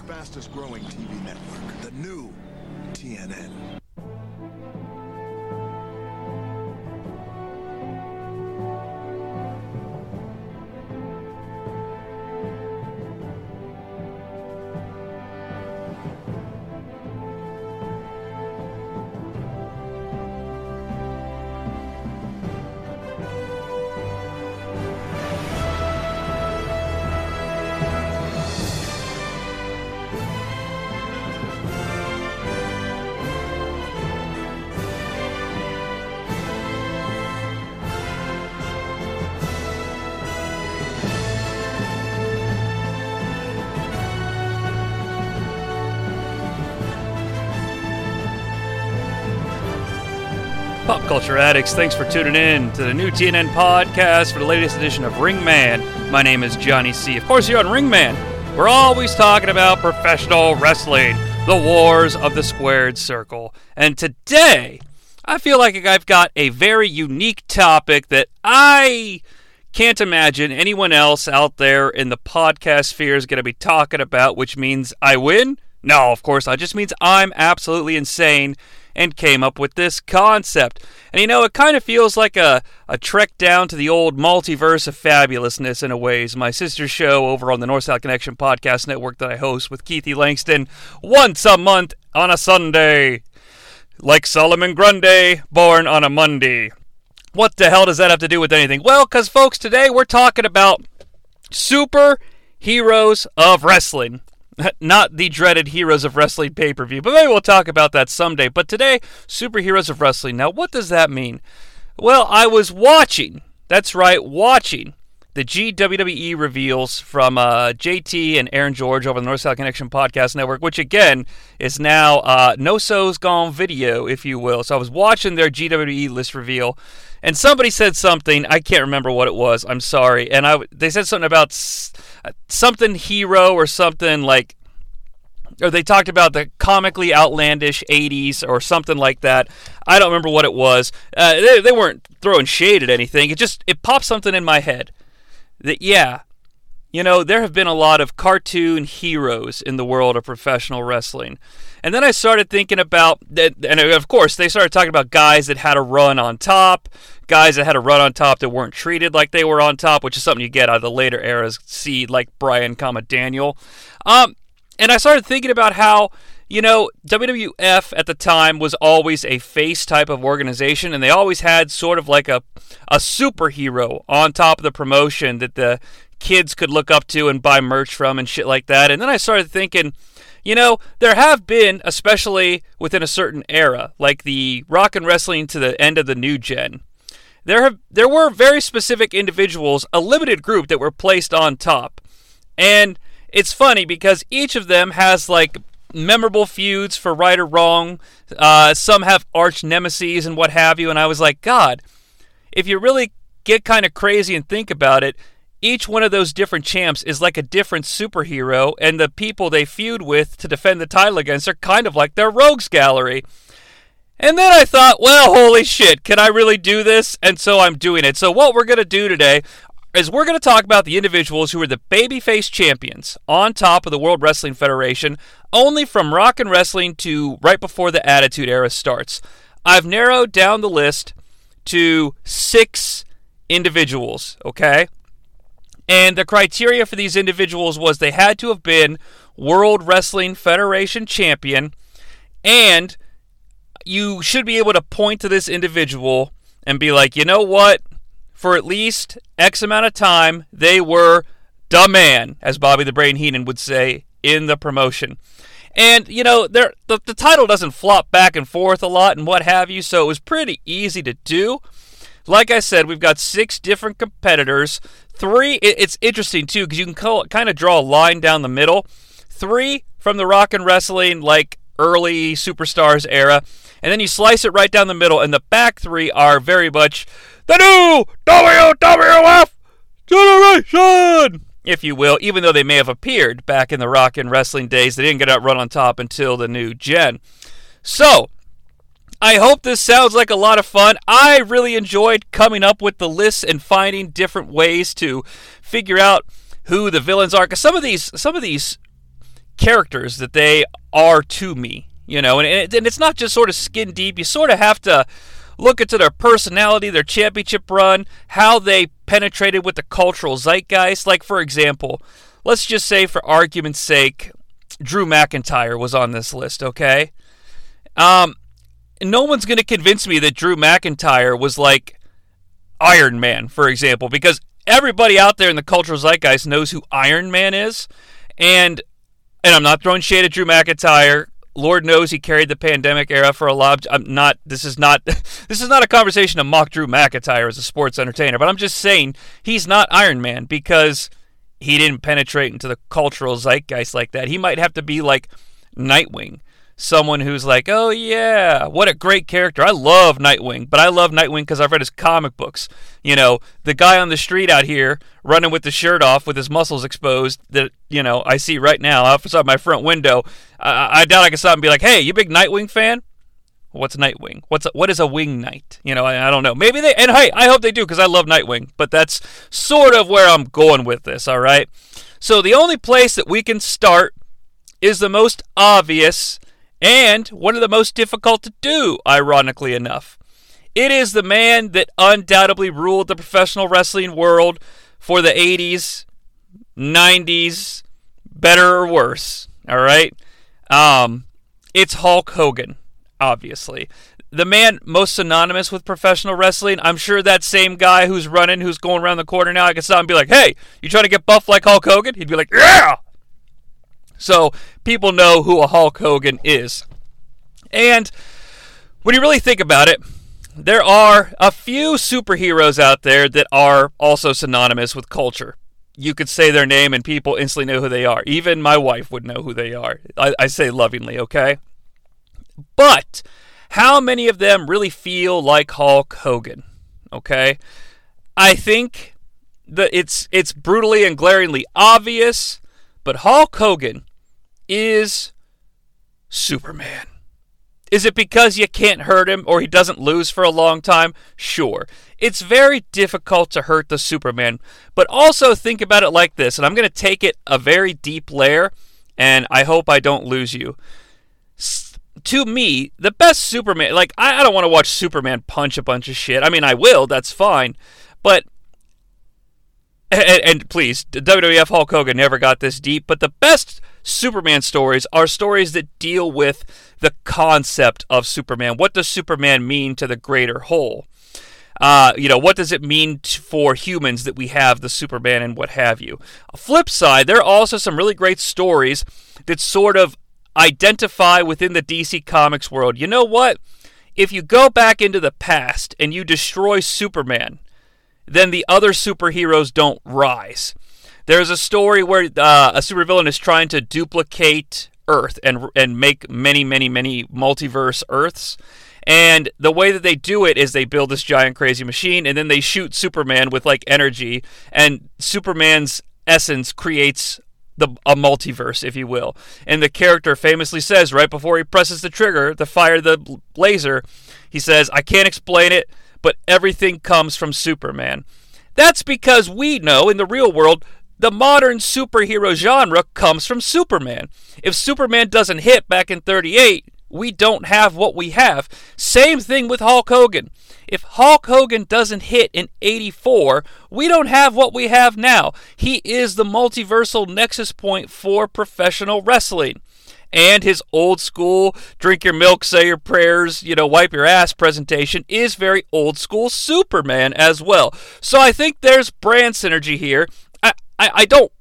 Fastest growing TV network, the new TNN. Culture addicts, thanks for tuning in to the new TNN podcast for the latest edition of Ring Man. My name is Jonnie C. Of course, you're on Ring Man. We're always talking about professional wrestling, the wars of the squared circle. And today, I feel like I've got a very unique topic that I can't imagine anyone else out there in the podcast sphere is going to be talking about, which means I win? No, of course, it just means I'm absolutely insane and came up with this concept. And you know, it kind of feels like a, a trek down to the old multiverse of fabulousness in a ways. My sister's show over on the North South Connection podcast network that I host with Keithy Langston once a month on a Sunday. Like Solomon Grundy, born on a Monday. What the hell does that have to do with anything? Well, because, folks, today we're talking about super heroes of wrestling. Not the dreaded Heroes of Wrestling pay per view, but maybe we'll talk about that someday. But today, Superheroes of Wrestling. Now, what does that mean? Well, I was watching, that's right, watching the GWWE reveals from uh, JT and Aaron George over the North South Connection Podcast Network, which again is now uh, No So's Gone Video, if you will. So I was watching their GWWE list reveal, and somebody said something. I can't remember what it was. I'm sorry. And I they said something about something hero or something like or they talked about the comically outlandish 80s or something like that. I don't remember what it was. Uh, they, they weren't throwing shade at anything. It just it popped something in my head that yeah, you know there have been a lot of cartoon heroes in the world of professional wrestling, and then I started thinking about that, and of course they started talking about guys that had a run on top, guys that had a run on top that weren't treated like they were on top, which is something you get out of the later eras. See, like Brian, comma Daniel. Um, and I started thinking about how you know WWF at the time was always a face type of organization, and they always had sort of like a a superhero on top of the promotion that the kids could look up to and buy merch from and shit like that. And then I started thinking. You know, there have been, especially within a certain era, like the rock and wrestling to the end of the new gen, there have there were very specific individuals, a limited group that were placed on top. And it's funny because each of them has like memorable feuds for right or wrong. Uh, some have arch nemesis and what have you. And I was like, God, if you really get kind of crazy and think about it, each one of those different champs is like a different superhero, and the people they feud with to defend the title against are kind of like their rogues gallery. And then I thought, well, holy shit, can I really do this? And so I'm doing it. So, what we're going to do today is we're going to talk about the individuals who are the babyface champions on top of the World Wrestling Federation, only from Rock and Wrestling to right before the Attitude Era starts. I've narrowed down the list to six individuals, okay? And the criteria for these individuals was they had to have been World Wrestling Federation champion and you should be able to point to this individual and be like, you know what? For at least X amount of time, they were the man, as Bobby the Brain Heenan would say in the promotion. And, you know, the, the title doesn't flop back and forth a lot and what have you, so it was pretty easy to do. Like I said, we've got six different competitors. Three, it's interesting too, because you can kind of draw a line down the middle. Three from the rock and wrestling, like early superstars era, and then you slice it right down the middle, and the back three are very much the new WWF generation, if you will, even though they may have appeared back in the rock and wrestling days. They didn't get out run on top until the new gen. So, I hope this sounds like a lot of fun. I really enjoyed coming up with the lists and finding different ways to figure out who the villains are. Because some of these, some of these characters that they are to me, you know, and, it, and it's not just sort of skin deep. You sort of have to look into their personality, their championship run, how they penetrated with the cultural zeitgeist. Like, for example, let's just say, for argument's sake, Drew McIntyre was on this list, okay? Um, no one's going to convince me that Drew McIntyre was like Iron Man, for example, because everybody out there in the cultural zeitgeist knows who Iron Man is. And and I'm not throwing shade at Drew McIntyre. Lord knows he carried the pandemic era for a lot. I'm not. This is not. This is not a conversation to mock Drew McIntyre as a sports entertainer. But I'm just saying he's not Iron Man because he didn't penetrate into the cultural zeitgeist like that. He might have to be like Nightwing someone who's like, oh yeah, what a great character. I love Nightwing, but I love Nightwing because I've read his comic books. You know, the guy on the street out here running with the shirt off with his muscles exposed that, you know, I see right now outside my front window. I, I doubt I can stop and be like, hey, you big Nightwing fan? What's Nightwing? What's a, what is a wing knight? You know, I, I don't know. Maybe they and hey, I hope they do because I love Nightwing. But that's sort of where I'm going with this. All right. So the only place that we can start is the most obvious and one of the most difficult to do, ironically enough. It is the man that undoubtedly ruled the professional wrestling world for the 80s, 90s, better or worse. All right? Um, it's Hulk Hogan, obviously. The man most synonymous with professional wrestling. I'm sure that same guy who's running, who's going around the corner now, I could stop and be like, hey, you trying to get buff like Hulk Hogan? He'd be like, yeah! So people know who a Hulk Hogan is. And when you really think about it, there are a few superheroes out there that are also synonymous with culture. You could say their name and people instantly know who they are. Even my wife would know who they are. I, I say lovingly, okay? But how many of them really feel like Hulk Hogan? Okay? I think that it's it's brutally and glaringly obvious, but Hulk Hogan is Superman. Is it because you can't hurt him or he doesn't lose for a long time? Sure. It's very difficult to hurt the Superman, but also think about it like this, and I'm going to take it a very deep layer, and I hope I don't lose you. S- to me, the best Superman, like, I, I don't want to watch Superman punch a bunch of shit. I mean, I will, that's fine, but and, and, please, WWF Hulk Hogan never got this deep, but the best Superman stories are stories that deal with the concept of Superman. What does Superman mean to the greater whole? Uh, you know, what does it mean t- for humans that we have the Superman and what have you? Flip side, there are also some really great stories that sort of identify within the DC Comics world. You know what? If you go back into the past and you destroy Superman, then the other superheroes don't rise. There's a story where uh, a supervillain is trying to duplicate Earth and and make many, many, many multiverse Earths. And the way that they do it is they build this giant crazy machine and then they shoot Superman with like energy and Superman's essence creates the a multiverse, if you will. And the character famously says right before he presses the trigger to fire the laser, he says, "I can't explain it, but everything comes from Superman." That's because we know in the real world the modern superhero genre comes from Superman. If Superman doesn't hit back in 38, we don't have what we have. Same thing with Hulk Hogan. If Hulk Hogan doesn't hit in 84, we don't have what we have now. He is the multiversal nexus point for professional wrestling. And his old school drink your milk, say your prayers, you know, wipe your ass presentation is very old school Superman as well. So I think there's brand synergy here. I, I don't.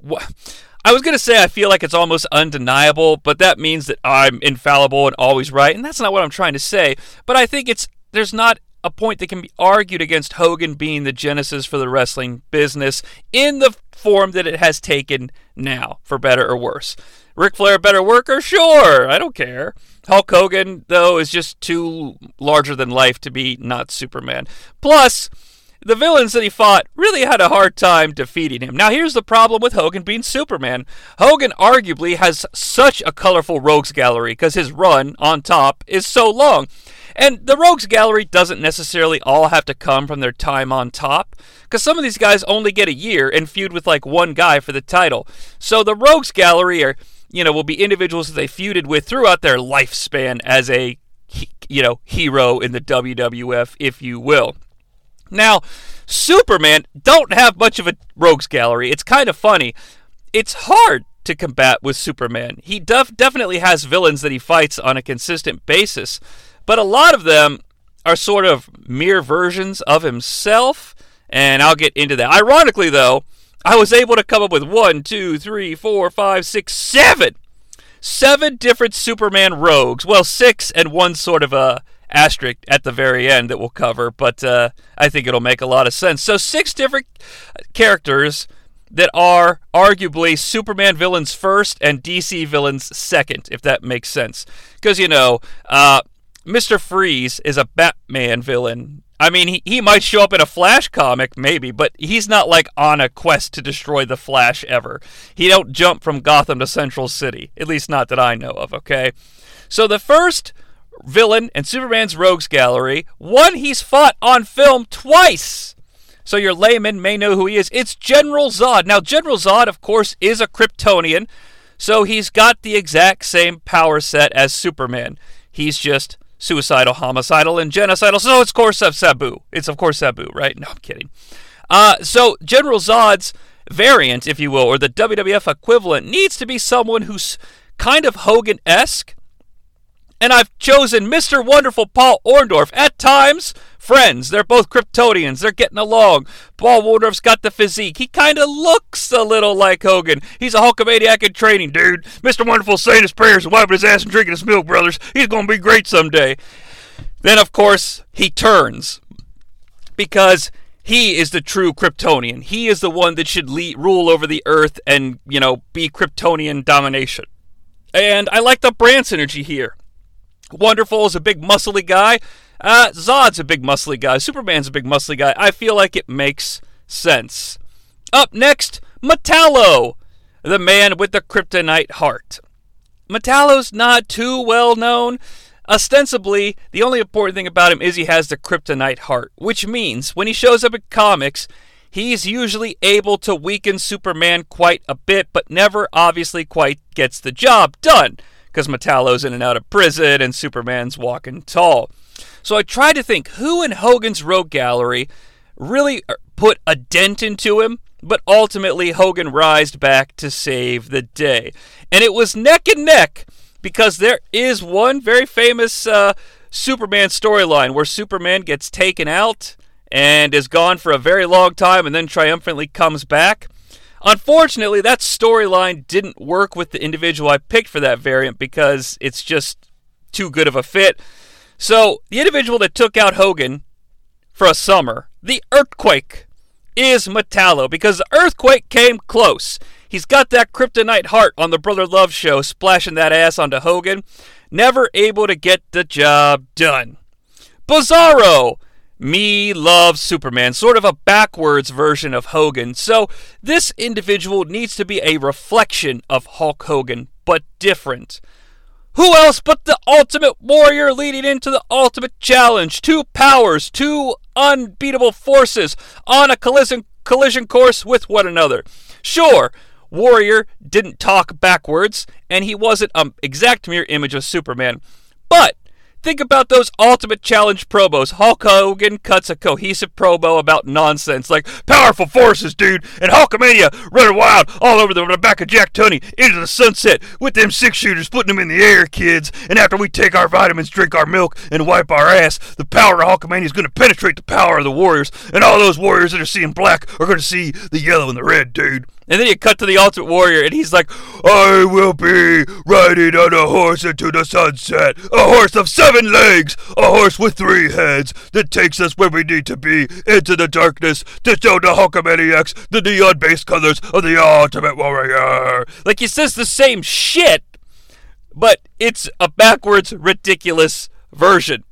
I was going to say I feel like it's almost undeniable, but that means that I'm infallible and always right, and that's not what I'm trying to say. But I think it's there's not a point that can be argued against Hogan being the genesis for the wrestling business in the form that it has taken now, for better or worse. Ric Flair, a better worker? Sure, I don't care. Hulk Hogan, though, is just too larger than life to be not Superman. Plus, the villains that he fought really had a hard time defeating him. Now, here's the problem with Hogan being Superman. Hogan arguably has such a colorful rogues gallery because his run on top is so long. And the rogues gallery doesn't necessarily all have to come from their time on top, because some of these guys only get a year and feud with like one guy for the title. So the rogues gallery are you know, will be individuals that they feuded with throughout their lifespan as a, you know, hero in the WWF, if you will. Now, Superman don't have much of a rogues gallery. It's kind of funny. It's hard to combat with Superman. He def- definitely has villains that he fights on a consistent basis, but a lot of them are sort of mere versions of himself, and I'll get into that. Ironically, though, I was able to come up with one, two, three, four, five, six, seven, seven different Superman rogues. Well, six and one sort of a asterisk at the very end that we'll cover, but uh, I think it'll make a lot of sense. So, six different characters that are arguably Superman villains first and DC villains second, if that makes sense. Because, you know, uh, Mr. Freeze is a Batman villain. I mean, he, he might show up in a Flash comic, maybe, but he's not like on a quest to destroy the Flash ever. He don't jump from Gotham to Central City, at least not that I know of, okay? So the first villain in Superman's Rogues Gallery, one he's fought on film twice. So your layman may know who he is. It's General Zod. Now, General Zod, of course, is a Kryptonian, so he's got the exact same power set as Superman. He's just suicidal, homicidal, and genocidal. So it's of course Sabu. It's of course Sabu, right? No, I'm kidding. Uh, so General Zod's variant, if you will, or the WWF equivalent, needs to be someone who's kind of Hogan-esque, and I've chosen Mr. Wonderful Paul Orndorff. At times, friends. They're both Kryptonians. They're getting along. Paul Orndorff's got the physique. He kind of looks a little like Hogan. He's a Hulkamaniac in training, dude. Mr. Wonderful saying his prayers and wiping his ass and drinking his milk, brothers. He's going to be great someday. Then, of course, he turns because he is the true Kryptonian. He is the one that should lead, rule over the Earth and, you know, be Kryptonian domination. And I like the brand synergy here. Wonderful is a big muscly guy. Uh, Zod's a big muscly guy. Superman's a big muscly guy. I feel like it makes sense. Up next, Metallo, the man with the kryptonite heart. Metallo's not too well known. Ostensibly, the only important thing about him is he has the kryptonite heart, which means when he shows up in comics, he's usually able to weaken Superman quite a bit, but never obviously quite gets the job done because Metallo's in and out of prison and Superman's walking tall. So I tried to think who in Hogan's Rogue Gallery really uh, put a dent into him, but ultimately Hogan rised back to save the day. And it was neck and neck because there is one very famous uh, Superman storyline where Superman gets taken out and is gone for a very long time and then triumphantly comes back. Unfortunately, that storyline didn't work with the individual I picked for that variant because it's just too good of a fit. So, the individual that took out Hogan for a summer, the Earthquake, is Metallo because the Earthquake came close. He's got that kryptonite heart on the Brother Love show, splashing that ass onto Hogan, never able to get the job done. Bizarro me love Superman, sort of a backwards version of Hogan. So this individual needs to be a reflection of Hulk Hogan, but different. Who else but the Ultimate Warrior leading into the Ultimate Challenge? Two powers, two unbeatable forces on a collision, collision course with one another. Sure, Warrior didn't talk backwards, and he wasn't an exact mirror image of Superman. But Think about those Ultimate Challenge promos. Hulk Hogan cuts a cohesive promo about nonsense like powerful forces, dude, and Hulkamania running wild all over the back of Jack Tunney into the sunset with them six shooters putting them in the air, kids. And after we take our vitamins, drink our milk, and wipe our ass, the power of Hulkamania is going to penetrate the power of the Warriors, and all those Warriors that are seeing black are going to see the yellow and the red, dude. And then you cut to the Ultimate Warrior, and he's like, I will be riding on a horse into the sunset. A horse of seven legs. A horse with three heads that takes us where we need to be into the darkness to show the Hulkamaniacs the neon based colors of the Ultimate Warrior. Like he says the same shit, but it's a backwards, ridiculous version.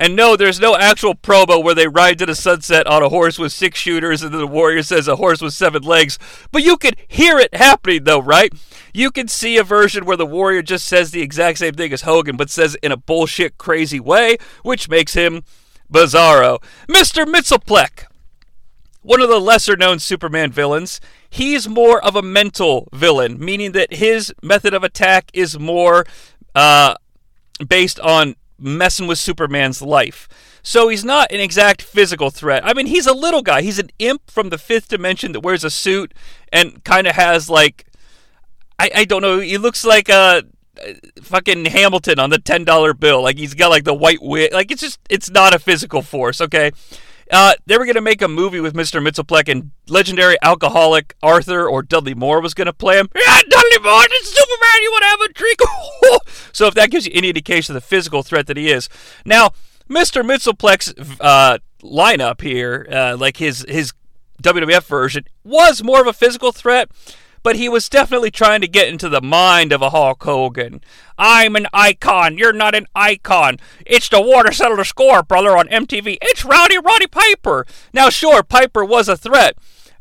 And no, there's no actual promo where they ride to the sunset on a horse with six shooters and the warrior says a horse with seven legs. But you could hear it happening though, right? You can see a version where the warrior just says the exact same thing as Hogan, but says it in a bullshit crazy way, which makes him bizarro. Mr. Mxyzptlk. one of the lesser known Superman villains. He's more of a mental villain, meaning that his method of attack is more uh, based on messing with Superman's life. So he's not an exact physical threat. I mean, he's a little guy. He's an imp from the fifth dimension that wears a suit and kind of has like, I, I don't know. He looks like a fucking Hamilton on the ten dollar bill. Like he's got like the white wig. Like it's just it's not a physical force. Okay. Uh, they were going to make a movie with Mr. Mxyzptlk, and legendary alcoholic Arthur or Dudley Moore was going to play him. Yeah, Dudley Moore, it's Superman. You want to have a drink? so if that gives you any indication of the physical threat that he is, now Mr. Mxyzptlk's uh, lineup here, uh, like his his WWF version, was more of a physical threat but he was definitely trying to get into the mind of a Hulk Hogan. I'm an icon. You're not an icon. It's the War to Settle the Score, brother, on MTV. It's Rowdy Roddy Piper. Now, sure, Piper was a threat,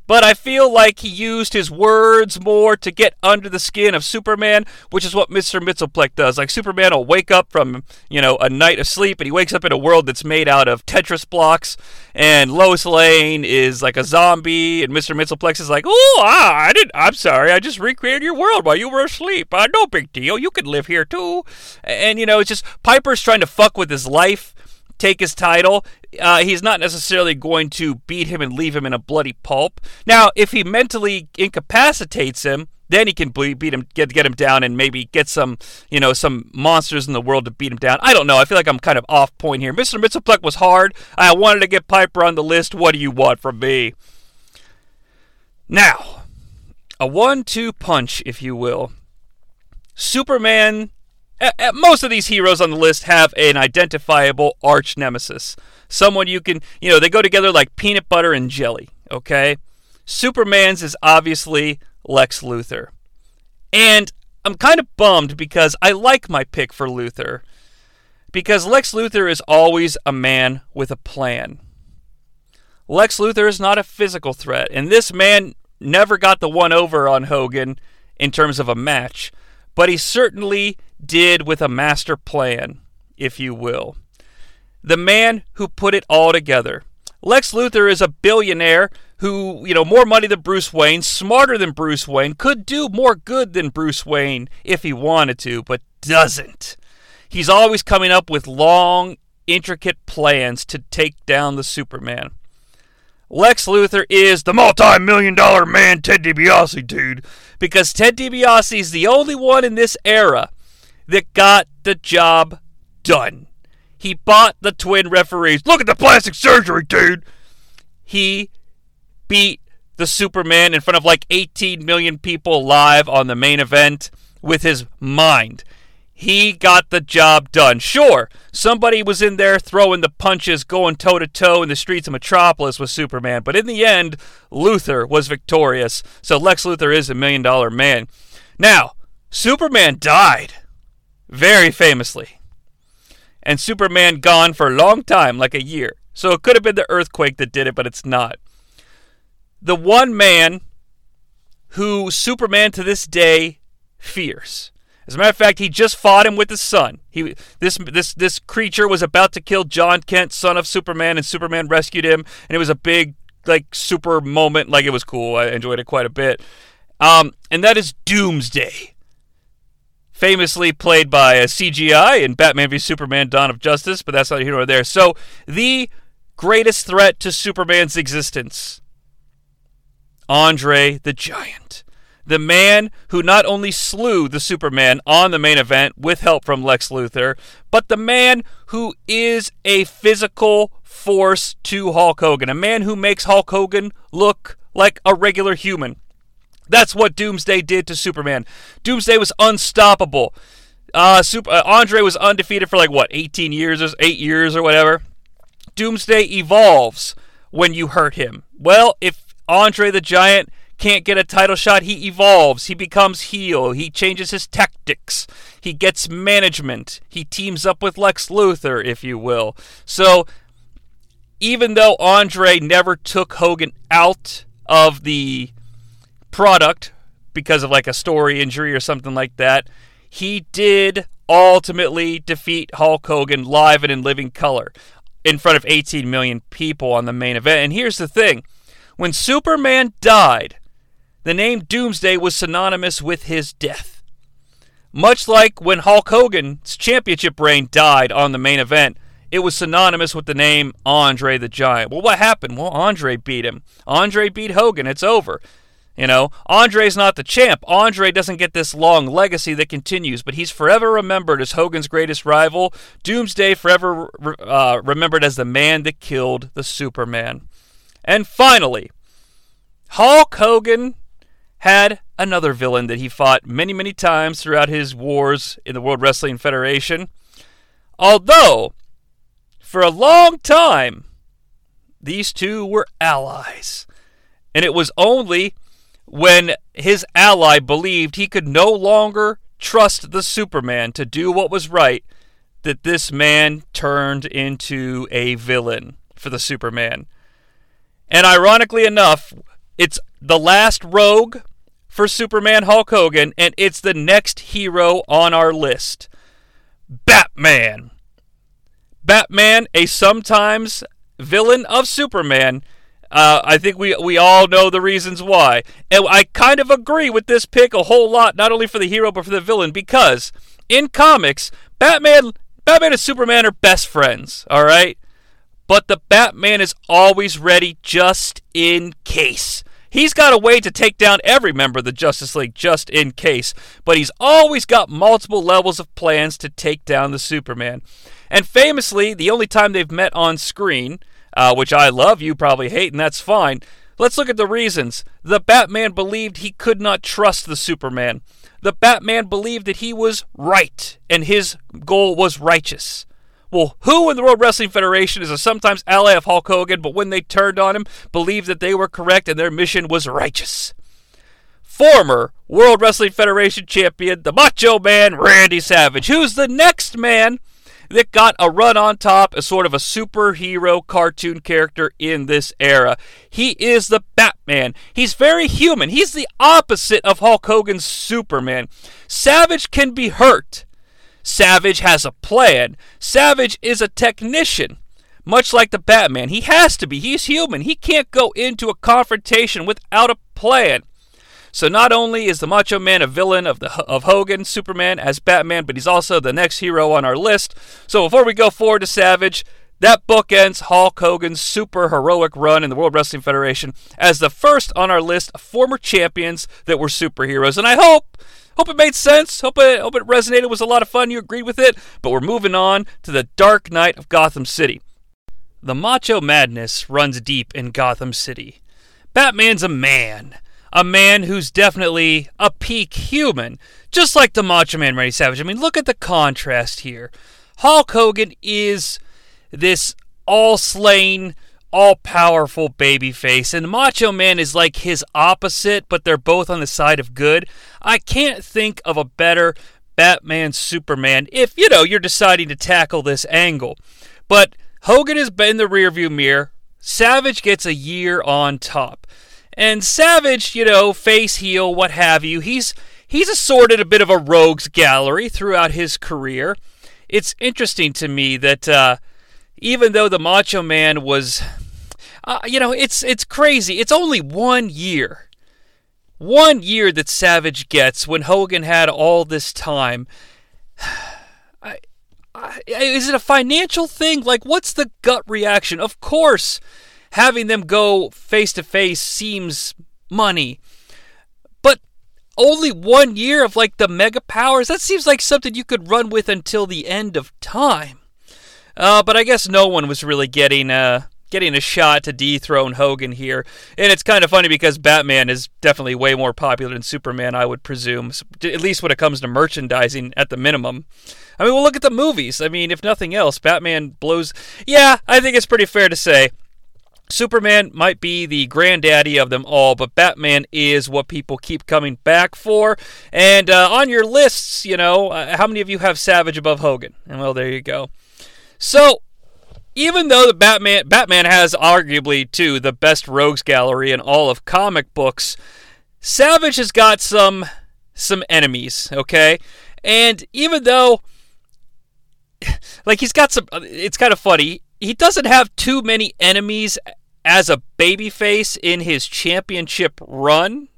but I feel like he used his words more to get under the skin of Superman, which is what Mr. Mxyzptlk does. Like Superman will wake up from, you know, a night of sleep and he wakes up in a world that's made out of Tetris blocks and Lois Lane is like a zombie and Mr. Mxyzptlk is like, "Oh, ah, I didn't. I'm sorry. I just recreated your world while you were asleep. Uh, no big deal. You could live here too." And you know, it's just Piper's trying to fuck with his life take his title, uh, he's not necessarily going to beat him and leave him in a bloody pulp. Now, if he mentally incapacitates him, then he can beat him, get get him down, and maybe get some, you know, some monsters in the world to beat him down. I don't know. I feel like I'm kind of off point here. Mr. Mxyzptlk was hard. I wanted to get Piper on the list. What do you want from me? Now, a one-two punch, if you will. Superman most of these heroes on the list have an identifiable arch nemesis. Someone you can, you know, they go together like peanut butter and jelly, okay? Superman's is obviously Lex Luthor. And I'm kind of bummed because I like my pick for Luthor. Because Lex Luthor is always a man with a plan. Lex Luthor is not a physical threat, and this man never got the one over on Hogan in terms of a match, but he certainly did with a master plan, if you will. The man who put it all together. Lex Luthor is a billionaire who, you know, more money than Bruce Wayne, smarter than Bruce Wayne, could do more good than Bruce Wayne if he wanted to, but doesn't. He's always coming up with long, intricate plans to take down the Superman. Lex Luthor is the multi million dollar man, Ted DiBiase, dude, because Ted DiBiase is the only one in this era that got the job done. He bought the twin referees. Look at the plastic surgery, dude. He beat the Superman in front of like 18 million people live on the main event with his mind. He got the job done. Sure, somebody was in there throwing the punches, going toe to toe in the streets of Metropolis with Superman, but in the end, Luthor was victorious. So Lex Luthor is a million dollar man. Now, Superman died very famously. And Superman gone for a long time, like a year. So it could have been the earthquake that did it, but it's not. The one man who Superman to this day fears. As a matter of fact, he just fought him with the sun. He this this this creature was about to kill Jon Kent, son of Superman, and Superman rescued him, and it was a big like super moment. Like it was cool. I enjoyed it quite a bit. Um, and that is Doomsday famously played by uh, a CGI in Batman v Superman Dawn of Justice, but that's not here nor there. So, the greatest threat to Superman's existence Andre the Giant. The man who not only slew the Superman on the main event with help from Lex Luthor, but the man who is a physical force to Hulk Hogan. A man who makes Hulk Hogan look like a regular human. That's what Doomsday did to Superman. Doomsday was unstoppable. Uh, Super, uh, Andre was undefeated for like what, 18 years or 8 years or whatever. Doomsday evolves when you hurt him. Well, if Andre the Giant can't get a title shot, he evolves. He becomes heel. He changes his tactics. He gets management. He teams up with Lex Luthor, if you will. So, even though Andre never took Hogan out of the product because of like a story injury or something like that, he did ultimately defeat Hulk Hogan live and in living color in front of 18 million people on the main event. And here's the thing When Superman died, the name Doomsday was synonymous with his death. Much like when Hulk Hogan's championship reign died on the main event, it was synonymous with the name Andre the Giant. Well, what happened? Well, Andre beat him. Andre beat Hogan. It's over. You know, Andre's not the champ. Andre doesn't get this long legacy that continues, but he's forever remembered as Hogan's greatest rival. Doomsday forever uh, remembered as the man that killed the Superman. And finally, Hulk Hogan had another villain that he fought many, many times throughout his wars in the World Wrestling Federation. Although, for a long time, these two were allies. And it was only when his ally believed he could no longer trust the Superman to do what was right, that this man turned into a villain for the Superman. And ironically enough, it's the last rogue for Superman Hulk Hogan, and it's the next hero on our list Batman. Batman, a sometimes villain of Superman, uh, I think we we all know the reasons why, and I kind of agree with this pick a whole lot, not only for the hero but for the villain, because in comics, Batman, Batman and Superman are best friends. All right, but the Batman is always ready just in case. He's got a way to take down every member of the Justice League just in case, but he's always got multiple levels of plans to take down the Superman. And famously, the only time they've met on screen uh, which I love, you probably hate, and that's fine. Let's look at the reasons. The Batman believed he could not trust the Superman. The Batman believed that he was right, and his goal was righteous. Well, who in the World Wrestling Federation is a sometimes ally of Hulk Hogan, but when they turned on him, believed that they were correct and their mission was righteous? Former World Wrestling Federation champion, the Macho Man Randy Savage, who's the next man that got a run on top as sort of a superhero cartoon character in this era. He is the Batman. He's very human. He's the opposite of Hulk Hogan's Superman. Savage can be hurt. Savage has a plan. Savage is a technician. Much like the Batman, he has to be. He's human. He can't go into a confrontation without a plan. So not only is the Macho Man a villain of the of Hogan, Superman as Batman, but he's also the next hero on our list. So before we go forward to Savage, that book ends Hulk Hogan's super heroic run in the World Wrestling Federation as the first on our list of former champions that were superheroes. And I hope hope it made sense. Hope it hope it resonated. It was a lot of fun. You agreed with it. But we're moving on to the Dark Knight of Gotham City. The macho madness runs deep in Gotham City. Batman's a man a man who's definitely a peak human, just like the Macho Man Randy Savage. I mean, look at the contrast here. Hulk Hogan is this all slain, all powerful babyface, and the Macho Man is like his opposite, but they're both on the side of good. I can't think of a better Batman Superman if, you know, you're deciding to tackle this angle. But Hogan has been the rearview mirror. Savage gets a year on top. And Savage, you know, face heel, what have you, he's he's assorted a bit of a rogues gallery throughout his career. It's interesting to me that uh, even though the Macho Man was, uh, you know, it's it's crazy. It's only one year, one year that Savage gets when Hogan had all this time. I, I, is it a financial thing? Like, what's the gut reaction? Of course having them go face to face seems money. But only one year of like the mega powers, that seems like something you could run with until the end of time. Uh, but I guess no one was really getting uh, getting a shot to dethrone Hogan here. And it's kind of funny because Batman is definitely way more popular than Superman, I would presume, at least when it comes to merchandising at the minimum. I mean, well, look at the movies. I mean, if nothing else, Batman blows. Yeah, I think it's pretty fair to say Superman might be the granddaddy of them all, but Batman is what people keep coming back for. And uh, on your lists, you know, uh, how many of you have Savage above Hogan? And well, there you go. So, even though the Batman Batman has arguably too the best rogues gallery in all of comic books, Savage has got some some enemies, okay? And even though like he's got some it's kind of funny he doesn't have too many enemies as a babyface in his championship run,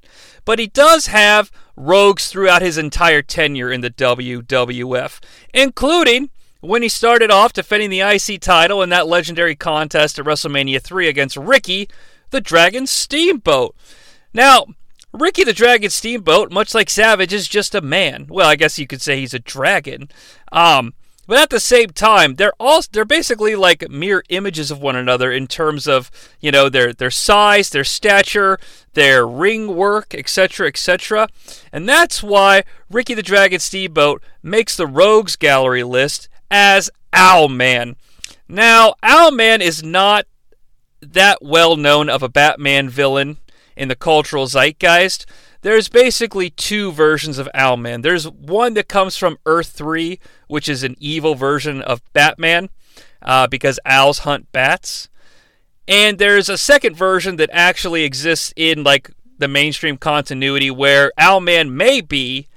but he does have rogues throughout his entire tenure in the WWF, including when he started off defending the IC title in that legendary contest at WrestleMania 3 against Ricky the Dragon Steamboat. Now, Ricky the Dragon Steamboat, much like Savage, is just a man. Well, I guess you could say he's a dragon. Um, but at the same time, they're all they're basically like mere images of one another in terms of you know their their size, their stature, their ring work, etc., etc. And that's why Ricky the Dragon Steamboat makes the Rogues Gallery list as Owlman. Now, Owlman is not that well known of a Batman villain in the cultural zeitgeist there's basically two versions of Owlman. There's one that comes from Earth 3, which is an evil version of Batman uh, because owls hunt bats. And there's a second version that actually exists in like the mainstream continuity where Owlman may be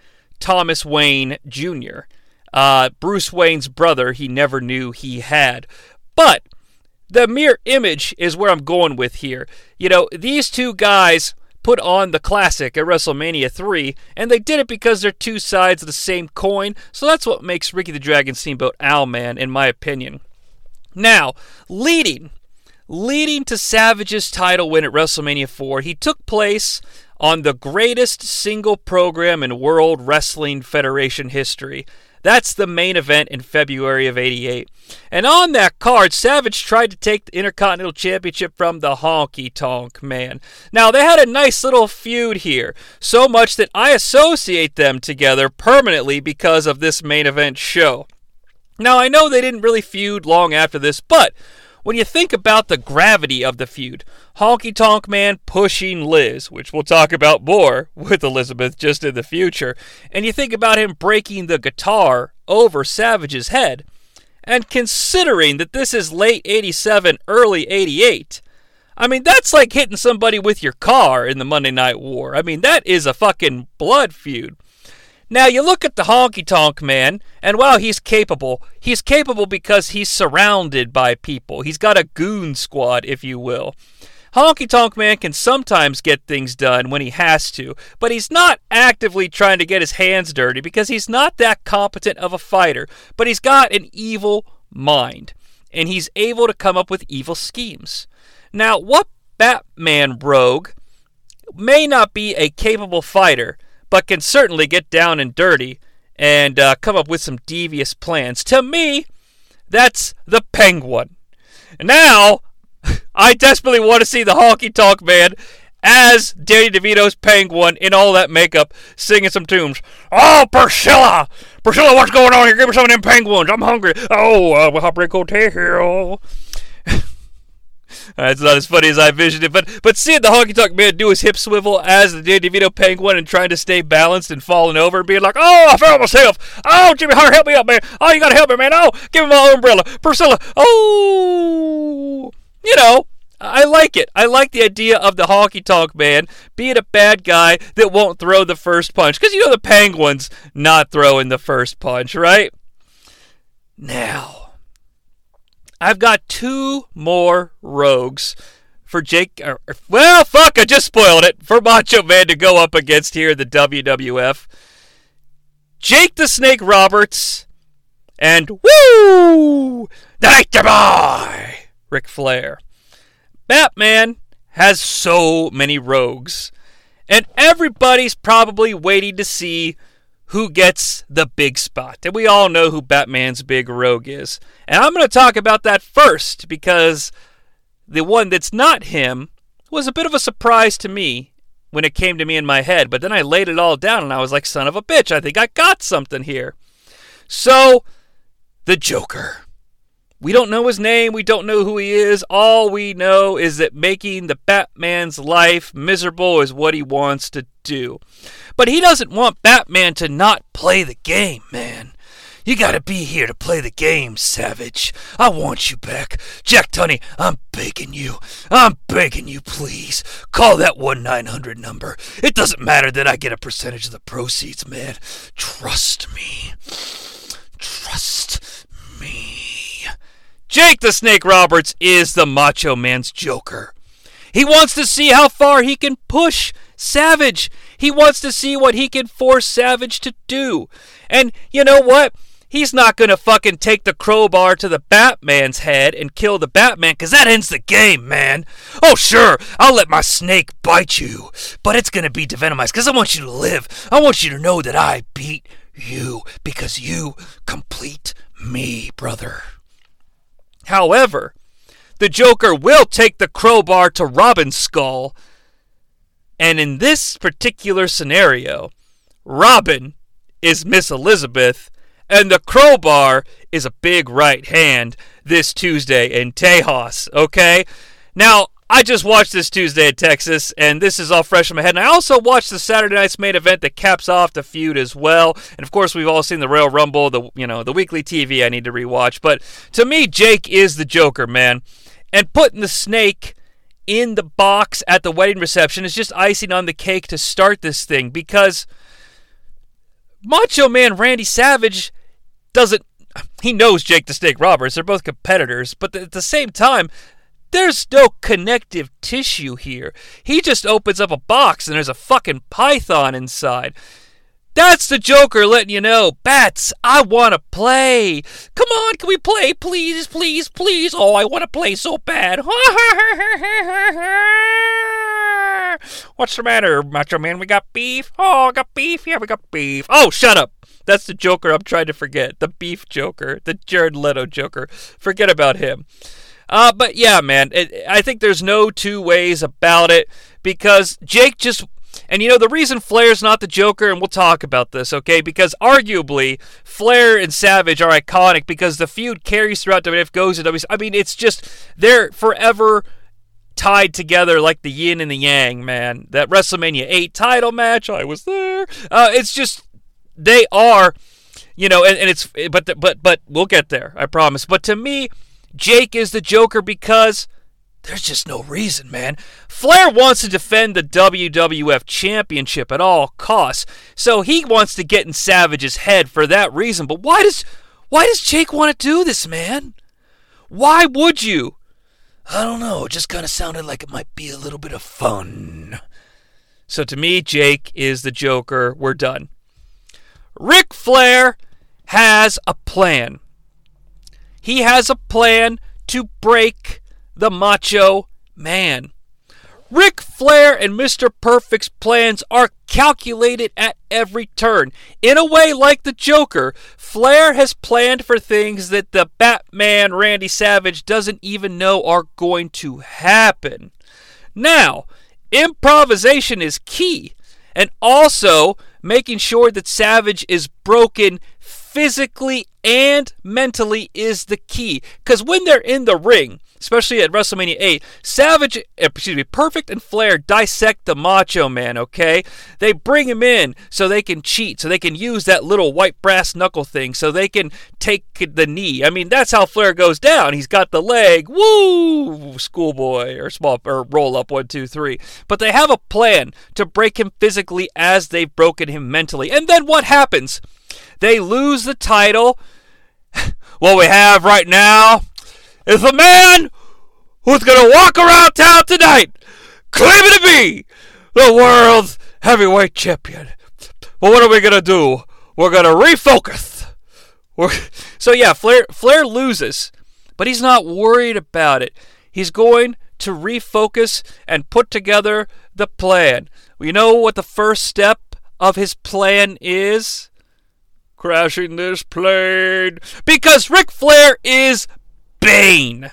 Thomas Wayne Jr., uh, Bruce Wayne's brother he never knew he had. But the mere image is where I'm going with here. You know, these two guys put on the classic at WrestleMania 3, and they did it because they're two sides of the same coin, so that's what makes Ricky the Dragon Steamboat Owlman, in my opinion. Now, leading, leading to Savage's title win at WrestleMania 4, he took place on the greatest single program in World Wrestling Federation history. That's the main event in February of 88. And on that card, Savage tried to take the Intercontinental Championship from the Honky Tonk Man. Now, they had a nice little feud here, so much that I associate them together permanently because of this main event show. Now, I know they didn't really feud long after this, but when you think about the gravity of the feud, Honky Tonk Man pushing Liz, which we'll talk about more with Elizabeth just in the future, and you think about him breaking the guitar over Savage's head, and considering that this is late 87, early 88, I mean, that's like hitting somebody with your car in the Monday Night War. I mean, that is a fucking blood feud. Now, you look at the honky tonk man, and while he's capable, he's capable because he's surrounded by people. He's got a goon squad, if you will. Honky Tonk Man can sometimes get things done when he has to, but he's not actively trying to get his hands dirty because he's not that competent of a fighter, but he's got an evil mind, and he's able to come up with evil schemes. Now, what Batman rogue may not be a capable fighter, but can certainly get down and dirty and uh, come up with some devious plans. To me, that's the Penguin. Now, I desperately want to see the honky tonk man as Danny DeVito's penguin in all that makeup singing some tunes. Oh, Priscilla! Priscilla, what's going on here? Give me some of them penguins. I'm hungry. Oh, uh, Heartbreak Hotel. Uh, it's not as funny as I envisioned it, but but seeing the honky tonk man do his hip swivel as the Danny DeVito penguin and trying to stay balanced and falling over and being like, "Oh, I fell myself! Oh, Jimmy Hart, help me up, man! Oh, you gotta help me, man! Oh, give me my umbrella, Priscilla! Oh, you know." I like it. I like the idea of the honky tonk man being a bad guy that won't throw the first punch. Because you know the penguin's not throwing the first punch, right? Now, I've got two more rogues for Jake. Or, well, fuck, I just spoiled it for Macho Man to go up against here in the WWF. Jake the Snake Roberts and woo, Nature Boy, Ric Flair. Batman has so many rogues, and everybody's probably waiting to see who gets the big spot. And we all know who Batman's big rogue is. And I'm going to talk about that first because the one that's not him was a bit of a surprise to me when it came to me in my head. But then I laid it all down and I was like, son of a bitch, I think I got something here. So, the Joker. We don't know his name. We don't know who he is. All we know is that making the Batman's life miserable is what he wants to do. But he doesn't want Batman to not play the game, man. You gotta be here to play the game, Savage. I want you back. Jack Tunney, I'm begging you. I'm begging you, please. Call that 1 900 number. It doesn't matter that I get a percentage of the proceeds, man. Trust me. Trust me. Jake the Snake Roberts is the Macho Man's Joker. He wants to see how far he can push Savage. He wants to see what he can force Savage to do. And you know what? He's not going to fucking take the crowbar to the Batman's head and kill the Batman because that ends the game, man. Oh, sure, I'll let my snake bite you, but it's going to be devenomized because I want you to live. I want you to know that I beat you because you complete me, brother. However, the Joker will take the crowbar to Robin's skull. And in this particular scenario, Robin is Miss Elizabeth, and the crowbar is a big right hand this Tuesday in Tejas, okay? Now, I just watched this Tuesday at Texas, and this is all fresh in my head. And I also watched the Saturday night's main event that caps off the feud as well. And of course, we've all seen the Royal Rumble, the you know the weekly TV I need to rewatch. But to me, Jake is the Joker, man. And putting the snake in the box at the wedding reception is just icing on the cake to start this thing because Macho Man Randy Savage doesn't. He knows Jake the Snake Roberts. They're both competitors, but at the same time, there's no connective tissue here. He just opens up a box and there's a fucking python inside. That's the Joker letting you know, Bats, I want to play. Come on, can we play? Please, please, please. Oh, I want to play so bad. What's the matter, Macho Man? We got beef? Oh, I got beef? Yeah, we got beef. Oh, shut up. That's the Joker I'm trying to forget. The beef Joker. The Jared Leto Joker. Forget about him. Uh, but yeah, man, it, I think there's no two ways about it because Jake just. And you know, the reason Flair's not the Joker, and we'll talk about this, okay? Because arguably, Flair and Savage are iconic because the feud carries throughout WWF, goes to WWF. I mean, it's just, they're forever tied together like the yin and the yang, man. That WrestleMania 8 title match, I was there. Uh, it's just, they are, you know, and, and it's, but, but, but we'll get there, I promise. But to me, Jake is the Joker because there's just no reason, man. Flair wants to defend the WWF Championship at all costs, so he wants to get in Savage's head for that reason. But why does why does Jake want to do this, man? Why would you? I don't know. It just kind of sounded like it might be a little bit of fun. So to me, Jake is the Joker. We're done. Ric Flair has a plan. He has a plan to break the Macho Man. Ric Flair and Mr. Perfect's plans are calculated at every turn. In a way, like the Joker, Flair has planned for things that the Batman Randy Savage doesn't even know are going to happen. Now, improvisation is key, and also making sure that Savage is broken physically and mentally is the key. Because when they're in the ring, especially at WrestleMania 8, Savage, eh, excuse me, Perfect and Flair dissect the Macho Man, okay? They bring him in so they can cheat, so they can use that little white brass knuckle thing, so they can take the knee. I mean, that's how Flair goes down. He's got the leg, woo, schoolboy, or small, or roll up, one, two, three. But they have a plan to break him physically as they've broken him mentally. And then what happens? They lose the title. what we have right now is a man who's going to walk around town tonight claiming to be the world's heavyweight champion. But what are we going to do? We're going to refocus. We're, so yeah, Flair Flair loses, but he's not worried about it. He's going to refocus and put together the plan. You know what the first step of his plan is? Crashing this plane because Ric Flair is Bane.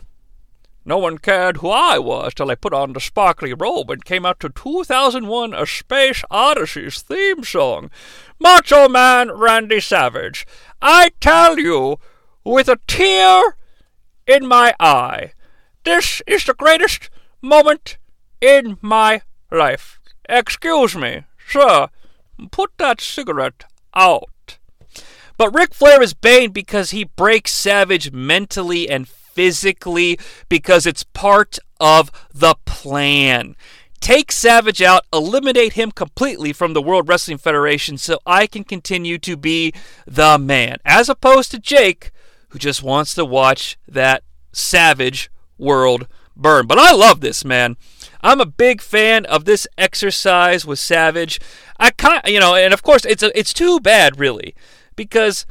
No one cared who I was till I put on the sparkly robe and came out to 2001 A Space Odyssey's theme song. Macho Man Randy Savage, I tell you, with a tear in my eye, this is the greatest moment in my life. Excuse me, sir, put that cigarette out. But Ric Flair is Bane because he breaks Savage mentally and physically because it's part of the plan. Take Savage out, eliminate him completely from the World Wrestling Federation so I can continue to be the man. As opposed to Jake, who just wants to watch that Savage world burn. But I love this, man. I'm a big fan of this exercise with Savage. I kind, you know, and of course it's a, it's too bad, really, because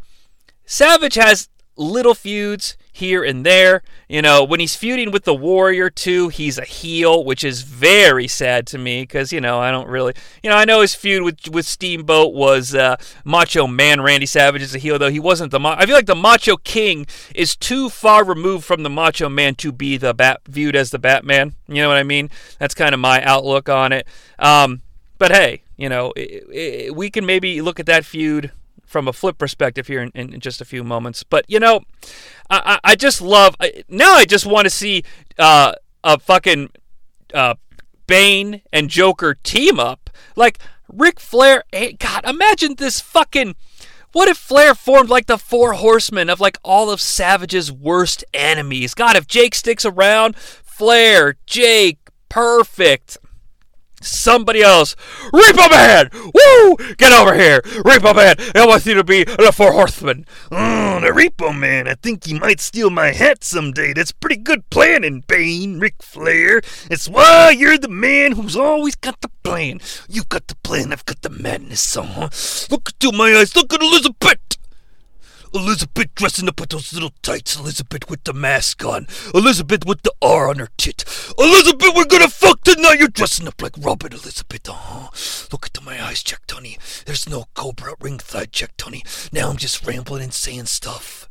Savage has little feuds here and there. You know, when he's feuding with the Warrior too, he's a heel, which is very sad to me because you know I don't really, you know, I know his feud with with Steamboat was uh, Macho Man Randy Savage is a heel though he wasn't the. I feel like the Macho King is too far removed from the Macho Man to be the bat viewed as the Batman. You know what I mean? That's kind of my outlook on it. Um, but hey, you know, it, it, we can maybe look at that feud from a flip perspective here in, in, just a few moments. But you know, I, I just love now. I just want to see uh, a fucking uh, Bane and Joker team up. Like Ric Flair. Hey, God, imagine this fucking. What if Flair formed like the four horsemen of like all of Savage's worst enemies? God, if Jake sticks around, Flair, Jake, perfect. Somebody else. Repo Man! Woo! Get over here! Repo Man! I want you to be the Four Horsemen. Mm, oh, the Repo Man. I think he might steal my hat someday. That's pretty good planning, Bane, Ric Flair. It's why you're the man who's always got the plan. You got the plan, I've got the madness, so, huh? Look into my eyes. Look at Elizabeth! Elizabeth dressing up with those little tights. Elizabeth with the mask on. Elizabeth with the R on her tit. Elizabeth, we're gonna fuck tonight. You're dressing up like Robert Elizabeth, uh-huh. Look into my eyes, Jack Tony. There's no cobra ringside, Jack Tony. Now I'm just rambling and saying stuff.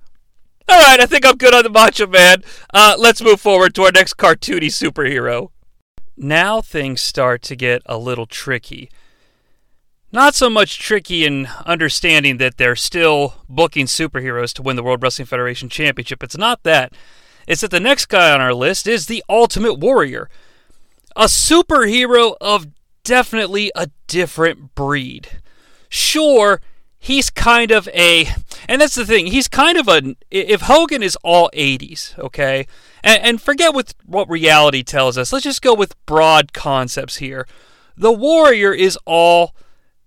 All right, I think I'm good on the Macho Man. Uh, let's move forward to our next cartoony superhero. Now things start to get a little tricky not so much tricky in understanding that they're still booking superheroes to win the World Wrestling Federation Championship. It's not that. It's that the next guy on our list is the Ultimate Warrior, a superhero of definitely a different breed. Sure, he's kind of a, and that's the thing, he's kind of a, if Hogan is all 80s, okay, and, and forget with what reality tells us, let's just go with broad concepts here. The Warrior is all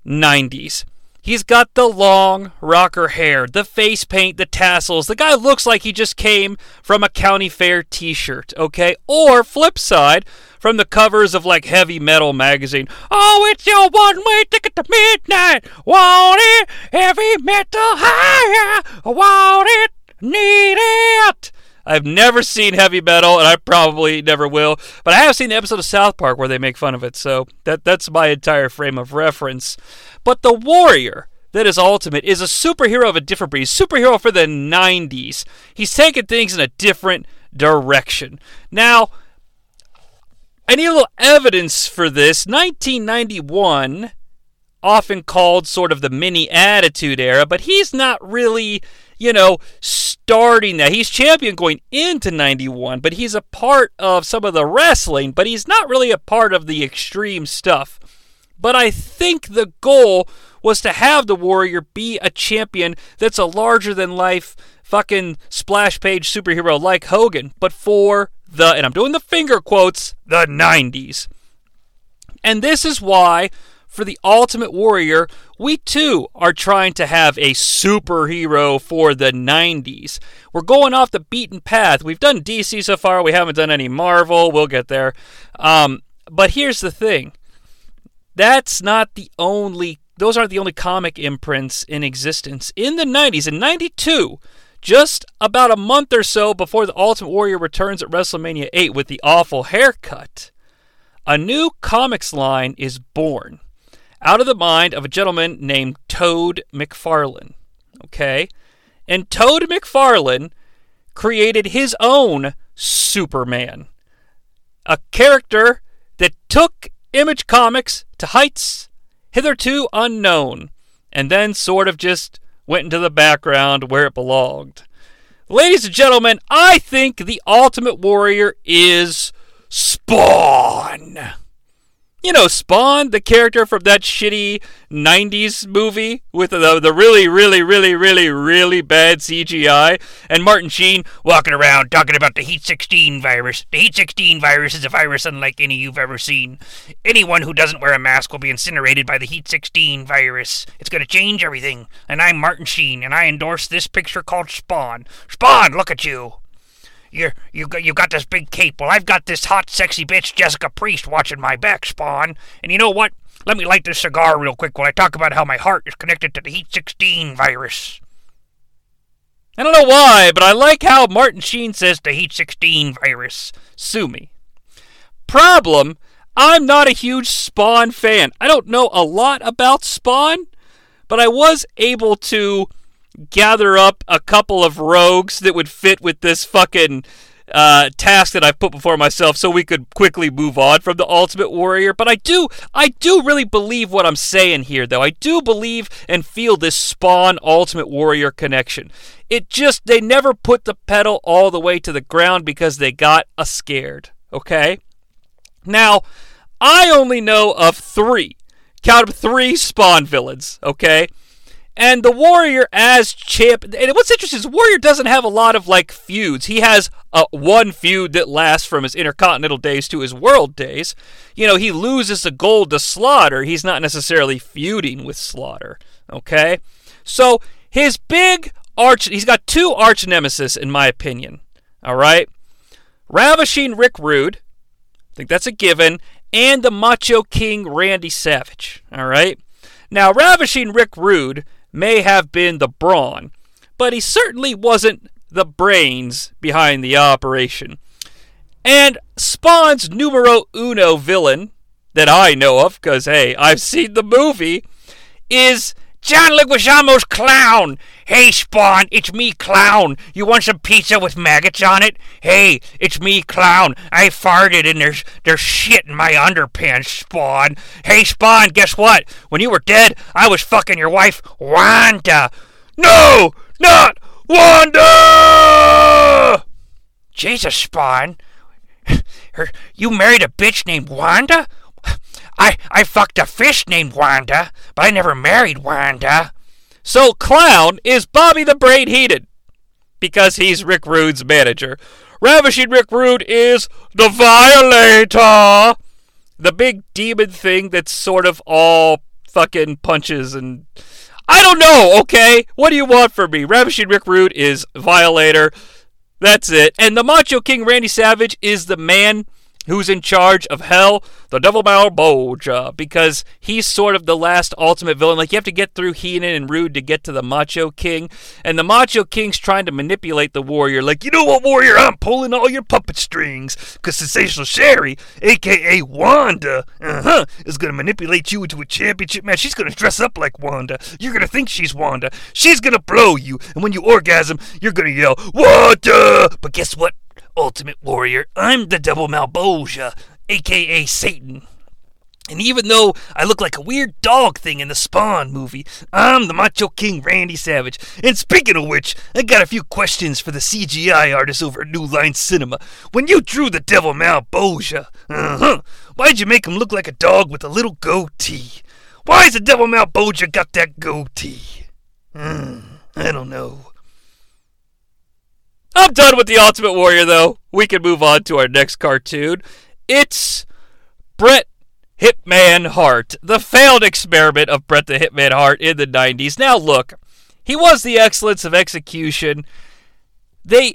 90s. He's got the long rocker hair, the face paint, the tassels. The guy looks like he just came from a county fair t shirt, okay? Or, flip side, from the covers of like heavy metal magazine. Oh, it's your one way ticket to midnight. Want it? Heavy metal higher. Want it? Need it? I've never seen heavy metal, and I probably never will. But I have seen the episode of South Park where they make fun of it, so that that's my entire frame of reference. But the Warrior that is Ultimate is a superhero of a different breed. Superhero for the 90s. He's taking things in a different direction. Now, I need a little evidence for this. 1991, often called sort of the mini attitude era, but he's not really you know, starting that. He's champion going into 91, but he's a part of some of the wrestling, but he's not really a part of the extreme stuff. But I think the goal was to have the Warrior be a champion that's a larger than life fucking splash page superhero like Hogan, but for the, and I'm doing the finger quotes, the 90s. And this is why for the Ultimate Warrior, we too are trying to have a superhero for the 90s. We're going off the beaten path. We've done DC so far, we haven't done any Marvel. We'll get there. Um, but here's the thing that's not the only, those aren't the only comic imprints in existence. In the 90s, in 92, just about a month or so before the Ultimate Warrior returns at WrestleMania 8 with the awful haircut, a new comics line is born out of the mind of a gentleman named Todd McFarlane. Okay? And Todd McFarlane created his own Superman, a character that took Image Comics to heights hitherto unknown, and then sort of just went into the background where it belonged. Ladies and gentlemen, I think the Ultimate Warrior is Spawn you know, Spawn, the character from that shitty 90s movie with the, the really, really, really, really, really bad CGI, and Martin Sheen walking around talking about the Heat 16 virus. The Heat 16 virus is a virus unlike any you've ever seen. Anyone who doesn't wear a mask will be incinerated by the Heat 16 virus. It's going to change everything. And I'm Martin Sheen, and I endorse this picture called Spawn. Spawn, look at you. You you got you got this big cape. Well, I've got this hot, sexy bitch Jessica Priest watching my back, Spawn. And you know what? Let me light this cigar real quick while I talk about how my heart is connected to the Heat 16 virus. I don't know why, but I like how Martin Sheen says the Heat 16 virus. Sue me. Problem I'm not a huge Spawn fan. I don't know a lot about Spawn, but I was able to gather up a couple of rogues that would fit with this fucking uh, task that I've put before myself so we could quickly move on from the Ultimate Warrior. But I do, I do really believe what I'm saying here, though. I do believe and feel this Spawn Ultimate Warrior connection. It just, they never put the pedal all the way to the ground because they got a scared, okay? Now, I only know of three, count of three Spawn villains, okay? And the Warrior as champ, and what's interesting is Warrior doesn't have a lot of like feuds. He has uh, one feud that lasts from his Intercontinental days to his World days. You know, he loses the gold to Slaughter. He's not necessarily feuding with Slaughter. Okay, so his big arch, he's got two arch nemesis in my opinion. All right, Ravishing Rick Rude, I think that's a given, and the Macho King Randy Savage. All right. Now, Ravishing Rick Rude may have been the brawn, but he certainly wasn't the brains behind the operation. And Spawn's numero uno villain, that I know of, because, hey, I've seen the movie, is John Leguizamo's clown. Hey, Spawn, it's me, clown. You want some pizza with maggots on it? Hey, it's me, clown. I farted and there's there's shit in my underpants, Spawn. Hey, Spawn, guess what? When you were dead, I was fucking your wife, Wanda. No, not Wanda. Jesus, Spawn. Her, you married a bitch named Wanda? I, I fucked a fish named Wanda, I never married Wanda. So Clown is Bobby the Brain Heenan because he's Rick Rude's manager. Ravishing Rick Rude is the Violator, the big demon thing that's sort of all fucking punches and. I don't know, okay? What do you want from me? Ravishing Rick Rude is Violator. That's it. And the Macho King Randy Savage is the man who's in charge of hell, the Devil Malebolgia, because he's sort of the last ultimate villain. Like you have to get through Heenan and Rude to get to the Macho King, and the Macho King's trying to manipulate the Warrior. Like, you know what, Warrior? I'm pulling all your puppet strings, because Sensational Sherri, aka Wanda, uh huh, is gonna manipulate you into a championship match. She's gonna dress up like Wanda. You're gonna think she's Wanda. She's gonna blow you, and when you orgasm, you're gonna yell Wanda. But guess what? Ultimate Warrior. I'm the Devil Malebolgia, aka Satan. And even though I look like a weird dog thing in the Spawn movie, I'm the Macho King Randy Savage. And speaking of which, I got a few questions for the CGI artist over at New Line Cinema. When you drew the Devil Malebolgia, uh-huh, why'd you make him look like a dog with a little goatee? Why's the Devil Malebolgia got that goatee? Hmm, I don't know. I'm done with the Ultimate Warrior, though. We can move on to our next cartoon. It's Bret Hitman Hart, the failed experiment of Bret the Hitman Hart in the 90s. Now, look, he was the excellence of execution. They.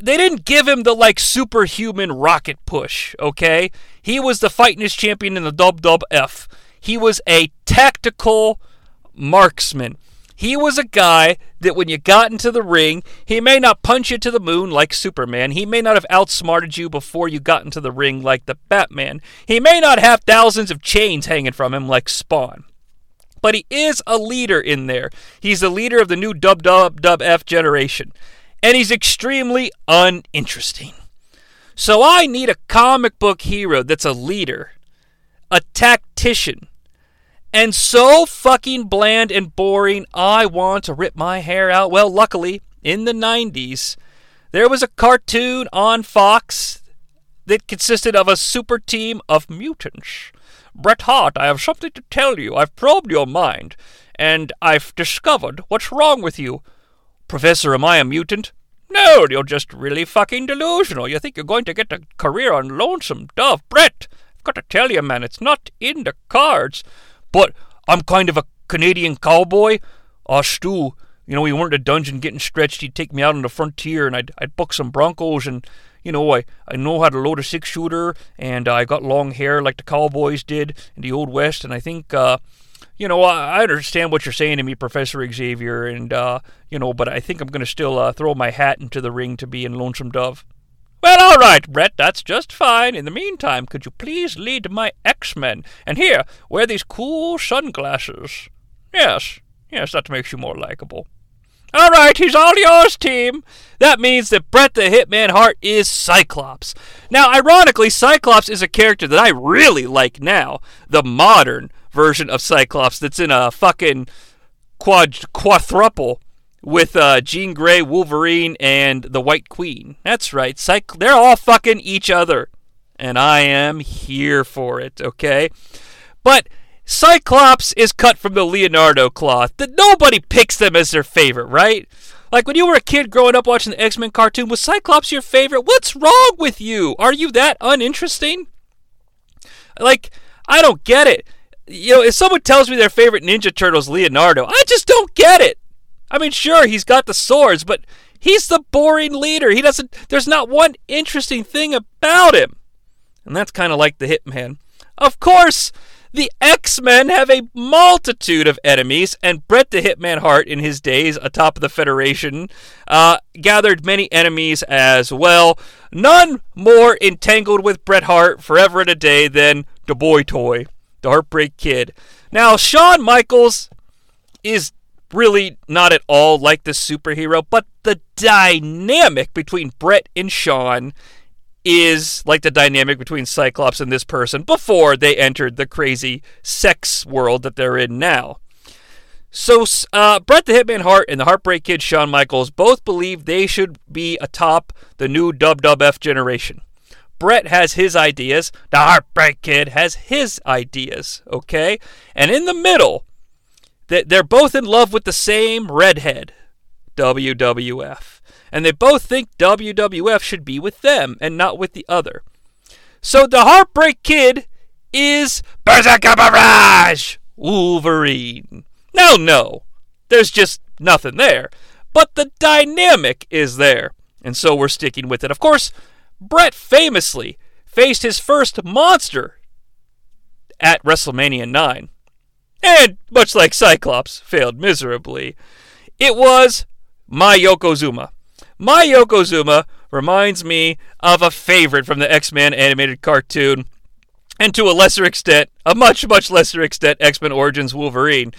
They didn't give him the like superhuman rocket push, okay? He was the fightingest champion in the Dub Dub F. He was a tactical marksman. He was a guy that when you got into the ring, he may not punch you to the moon like Superman. He may not have outsmarted you before you got into the ring like the Batman. He may not have thousands of chains hanging from him like Spawn. But he is a leader in there. He's the leader of the new Dub Dub Dub F generation. And he's extremely uninteresting. So I need a comic book hero that's a leader, a tactician, and so fucking bland and boring, I want to rip my hair out. Well, luckily, in the 90s, there was a cartoon on Fox that consisted of a super team of mutants. Bret Hart, I have something to tell you. I've probed your mind, and I've discovered what's wrong with you. Professor, am I a mutant? No, you're just really fucking delusional. You think you're going to get a career on Lonesome Dove. Bret, I've got to tell you, man, it's not in the cards. But I'm kind of a Canadian cowboy. Oh, Stu, you know, we weren't in a dungeon getting stretched. He'd take me out on the frontier, and I'd I'd book some Broncos, and you know, I I know how to load a six shooter, and uh, I got long hair like the cowboys did in the old west, and I think. Uh, you know, I, I understand what you're saying to me, Professor Xavier, and uh, you know, but I think I'm going to still uh, throw my hat into the ring to be in Lonesome Dove. Well, all right, Bret, that's just fine. In the meantime, could you please lead my X-Men? And here, wear these cool sunglasses. Yes, yes, that makes you more likable. All right, he's all yours, team. That means that Bret the Hitman Hart is Cyclops. Now, ironically, Cyclops is a character that I really like now. The modern version of Cyclops that's in a fucking quad quadruple with uh, Jean Grey, Wolverine, and the White Queen. That's right. Cyc- they're all fucking each other. And I am here for it, okay? But Cyclops is cut from the Leonardo cloth. That nobody picks them as their favorite, right? Like when you were a kid growing up watching the X Men cartoon, was Cyclops your favorite? What's wrong with you? Are you that uninteresting? Like, I don't get it. You know, if someone tells me their favorite Ninja Turtle is Leonardo, I just don't get it. I mean, sure, he's got the swords, but he's the boring leader. He doesn't, there's not one interesting thing about him. And that's kind of like the Hitman. Of course, the X Men have a multitude of enemies, and Bret the Hitman Hart, in his days atop the Federation, uh, gathered many enemies as well. None more entangled with Bret Hart forever and a day than the Boy Toy, the Heartbreak Kid. Now, Shawn Michaels is really not at all like the superhero, but the dynamic between Bret and Shawn is like the dynamic between Cyclops and this person before they entered the crazy sex world that they're in now. So, uh, Bret the Hitman Hart and the Heartbreak Kid Shawn Michaels both believe they should be atop the new WWF generation. Bret has his ideas, the Heartbreak Kid has his ideas, okay? And in the middle, they're both in love with the same redhead, WWF. And they both think WWF should be with them and not with the other. So the Heartbreak Kid is Berserker Barrage Wolverine. No, no, there's just nothing there. But the dynamic is there. And so we're sticking with it. Of course, Bret famously faced his first monster at WrestleMania 9 and much like Cyclops, failed miserably. It was Mai Yokozuna. Mai Yokozuna reminds me of a favorite from the X Men animated cartoon, and to a lesser extent, a much, much lesser extent, X Men Origins Wolverine,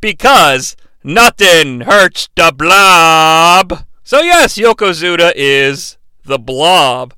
because nothing hurts the blob. So, yes, Yokozuna is the blob.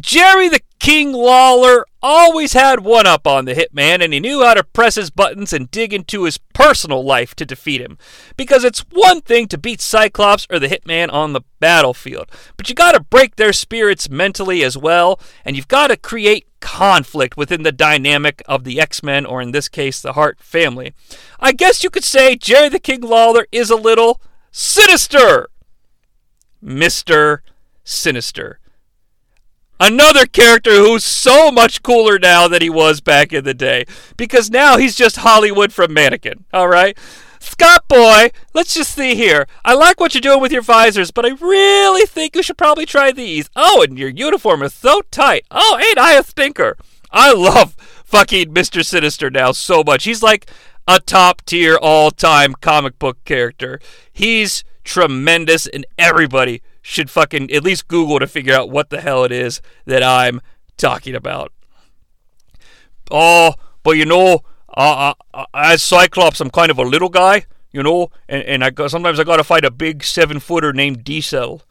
Jerry the King Lawler always had one up on the hitman, and he knew how to press his buttons and dig into his personal life to defeat him. Because it's one thing to beat Cyclops or the hitman on the battlefield, but you gotta break their spirits mentally as well, and you've gotta create conflict within the dynamic of the X Men, or in this case, the Hart family. I guess you could say Jerry the King Lawler is a little sinister. Mr. Sinister. Another character who's so much cooler now than he was back in the day. Because now he's just Hollywood from Mannequin, alright? Scott Boy, let's just see here. I like what you're doing with your visors, but I really think you should probably try these. Oh, and your uniform is so tight. Oh, ain't I a stinker? I love fucking Mr. Sinister now so much. He's like a top tier all time comic book character. He's tremendous, and everybody should fucking at least Google to figure out what the hell it is that I'm talking about. Oh, but you know, uh, uh, as Cyclops, I'm kind of a little guy, you know, and, and I sometimes I got to fight a big seven footer named Diesel.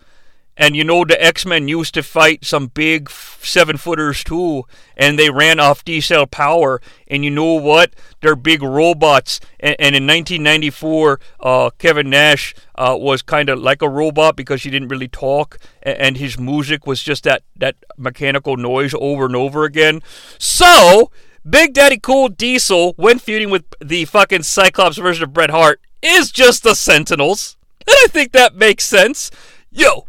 And you know, the X Men used to fight some big seven footers too, and they ran off D cell power. And you know what? They're big robots. And, and in 1994, uh, Kevin Nash uh, was kind of like a robot because he didn't really talk, and, and his music was just that, that mechanical noise over and over again. So, Big Daddy Cool Diesel, when feuding with the fucking Cyclops version of Bret Hart, is just the Sentinels. And I think that makes sense. Yo,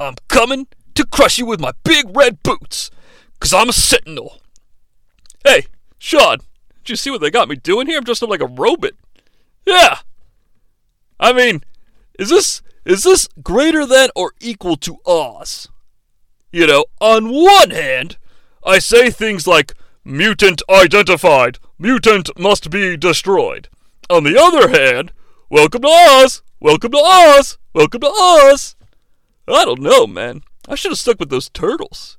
I'm coming to crush you with my big red boots, because I'm a sentinel. Hey, Shawn, did you see what they got me doing here? I'm dressed up like a robot. Yeah. I mean, is this is this greater than or equal to Oz? You know, on one hand, I say things like mutant identified, mutant must be destroyed. On the other hand, welcome to Oz, welcome to Oz, welcome to Oz. I don't know, man. I should have stuck with those turtles.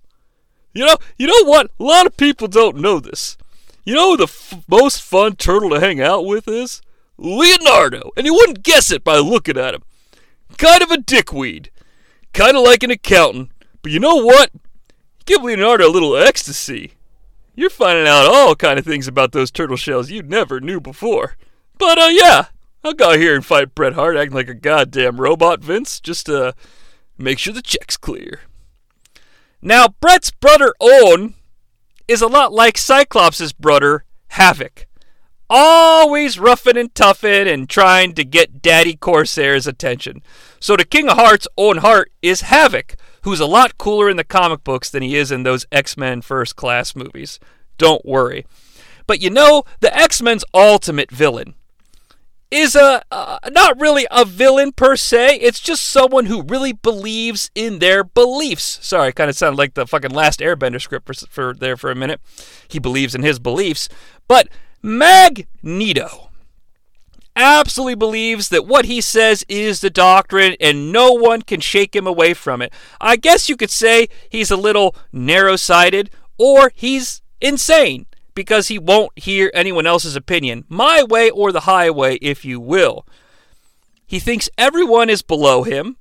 You know, you know what? A lot of people don't know this. You know the f- most fun turtle to hang out with is? Leonardo, and you wouldn't guess it by looking at him. Kind of a dickweed, kind of like an accountant. But you know what? Give Leonardo a little ecstasy. You're finding out all kind of things about those turtle shells you never knew before. But uh, yeah, I'll go here and fight Bret Hart acting like a goddamn robot, Vince, just to make sure the check's clear. Now, Bret's brother Owen is a lot like Cyclops' brother Havoc. Always roughing and toughing and trying to get Daddy Corsair's attention. So the King of Hearts, Owen Hart, is Havoc, who's a lot cooler in the comic books than he is in those X Men First Class movies. Don't worry. But you know, the X Men's ultimate villain is a uh, not really a villain per se. It's just someone who really believes in their beliefs. Sorry, kind of sounded like the fucking last Airbender script for, for there for a minute. He believes in his beliefs, but Magneto absolutely believes that what he says is the doctrine and no one can shake him away from it. I guess you could say he's a little narrow sighted or he's insane because he won't hear anyone else's opinion. My way or the highway, if you will. He thinks everyone is below him,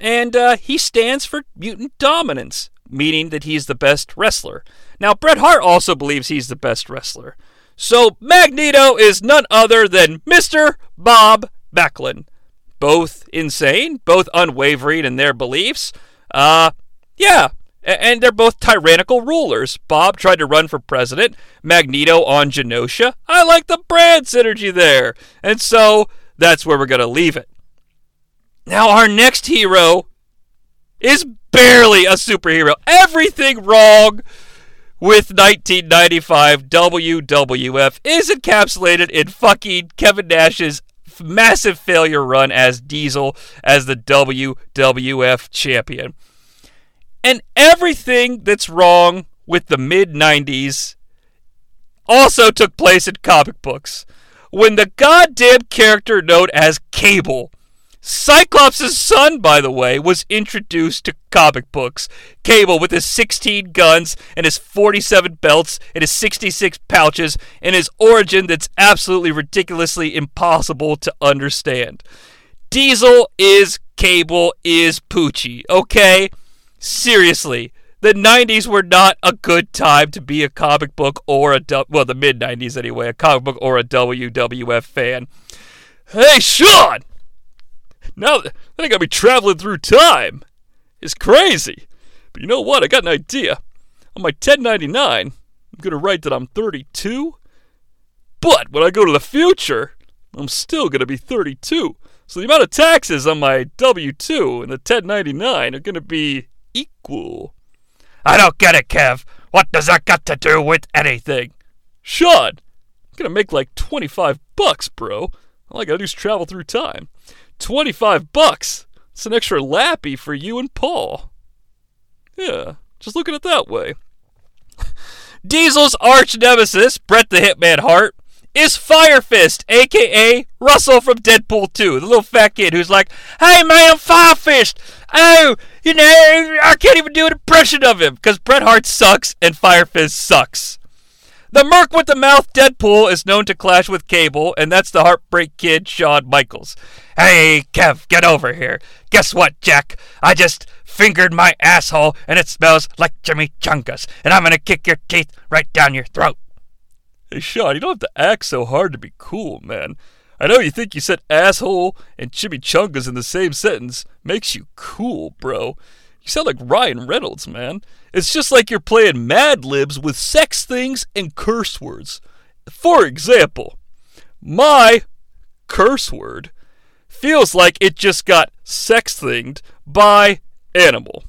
and uh, he stands for mutant dominance, meaning that he's the best wrestler. Now, Bret Hart also believes he's the best wrestler. So, Magneto is none other than Mr. Bob Backlund. Both insane, both unwavering in their beliefs. Uh, yeah, and they're both tyrannical rulers. Bob tried to run for president, Magneto on Genosha. I like the brand synergy there. And so that's where we're going to leave it. Now, our next hero is barely a superhero. Everything wrong with 1995 WWF is encapsulated in fucking Kevin Nash's massive failure run as Diesel as the WWF champion. And everything that's wrong with the mid 90s also took place in comic books. When the goddamn character known as Cable Cyclops' son, by the way, was introduced to comic books. Cable with his 16 guns and his 47 belts and his 66 pouches and his origin that's absolutely ridiculously impossible to understand. Diesel is Cable is Poochie, okay? Seriously. The 90s were not a good time to be a comic book or a, well, the mid 90s anyway, a comic book or a WWF fan. Hey, Shawn! Now I gotta be traveling through time It's crazy. But you know what? I got an idea. On my 1099, I'm gonna write that I'm 32. But when I go to the future, I'm still gonna be 32. So the amount of taxes on my W 2 and the 1099 are gonna be equal. I don't get it, Kev. What does that got to do with anything? Shawn, I'm gonna make like 25 bucks, bro. All I gotta do is travel through time. 25 bucks. It's an extra lappy for you and Paul. Yeah, just look at it that way. Diesel's arch nemesis, Bret the Hitman Hart, is Fire Fist, aka Russell from Deadpool 2, the little fat kid who's like, Hey man, I'm Fire Fist! Oh, you know, I can't even do an impression of him because Bret Hart sucks and Fire Fist sucks. The Merc with the Mouth Deadpool is known to clash with Cable, and that's the Heartbreak Kid, Shawn Michaels. Hey, Kev, get over here. Guess what, Jack? I just fingered my asshole, and it smells like Jimmy Chungus, and I'm gonna kick your teeth right down your throat. Hey, Shawn, you don't have to act so hard to be cool, man. I know you think you said asshole and chimichangas in the same sentence makes you cool, bro. You sound like Ryan Reynolds, man. It's just like you're playing Mad Libs with sex things and curse words. For example, my curse word feels like it just got sex thinged by animal.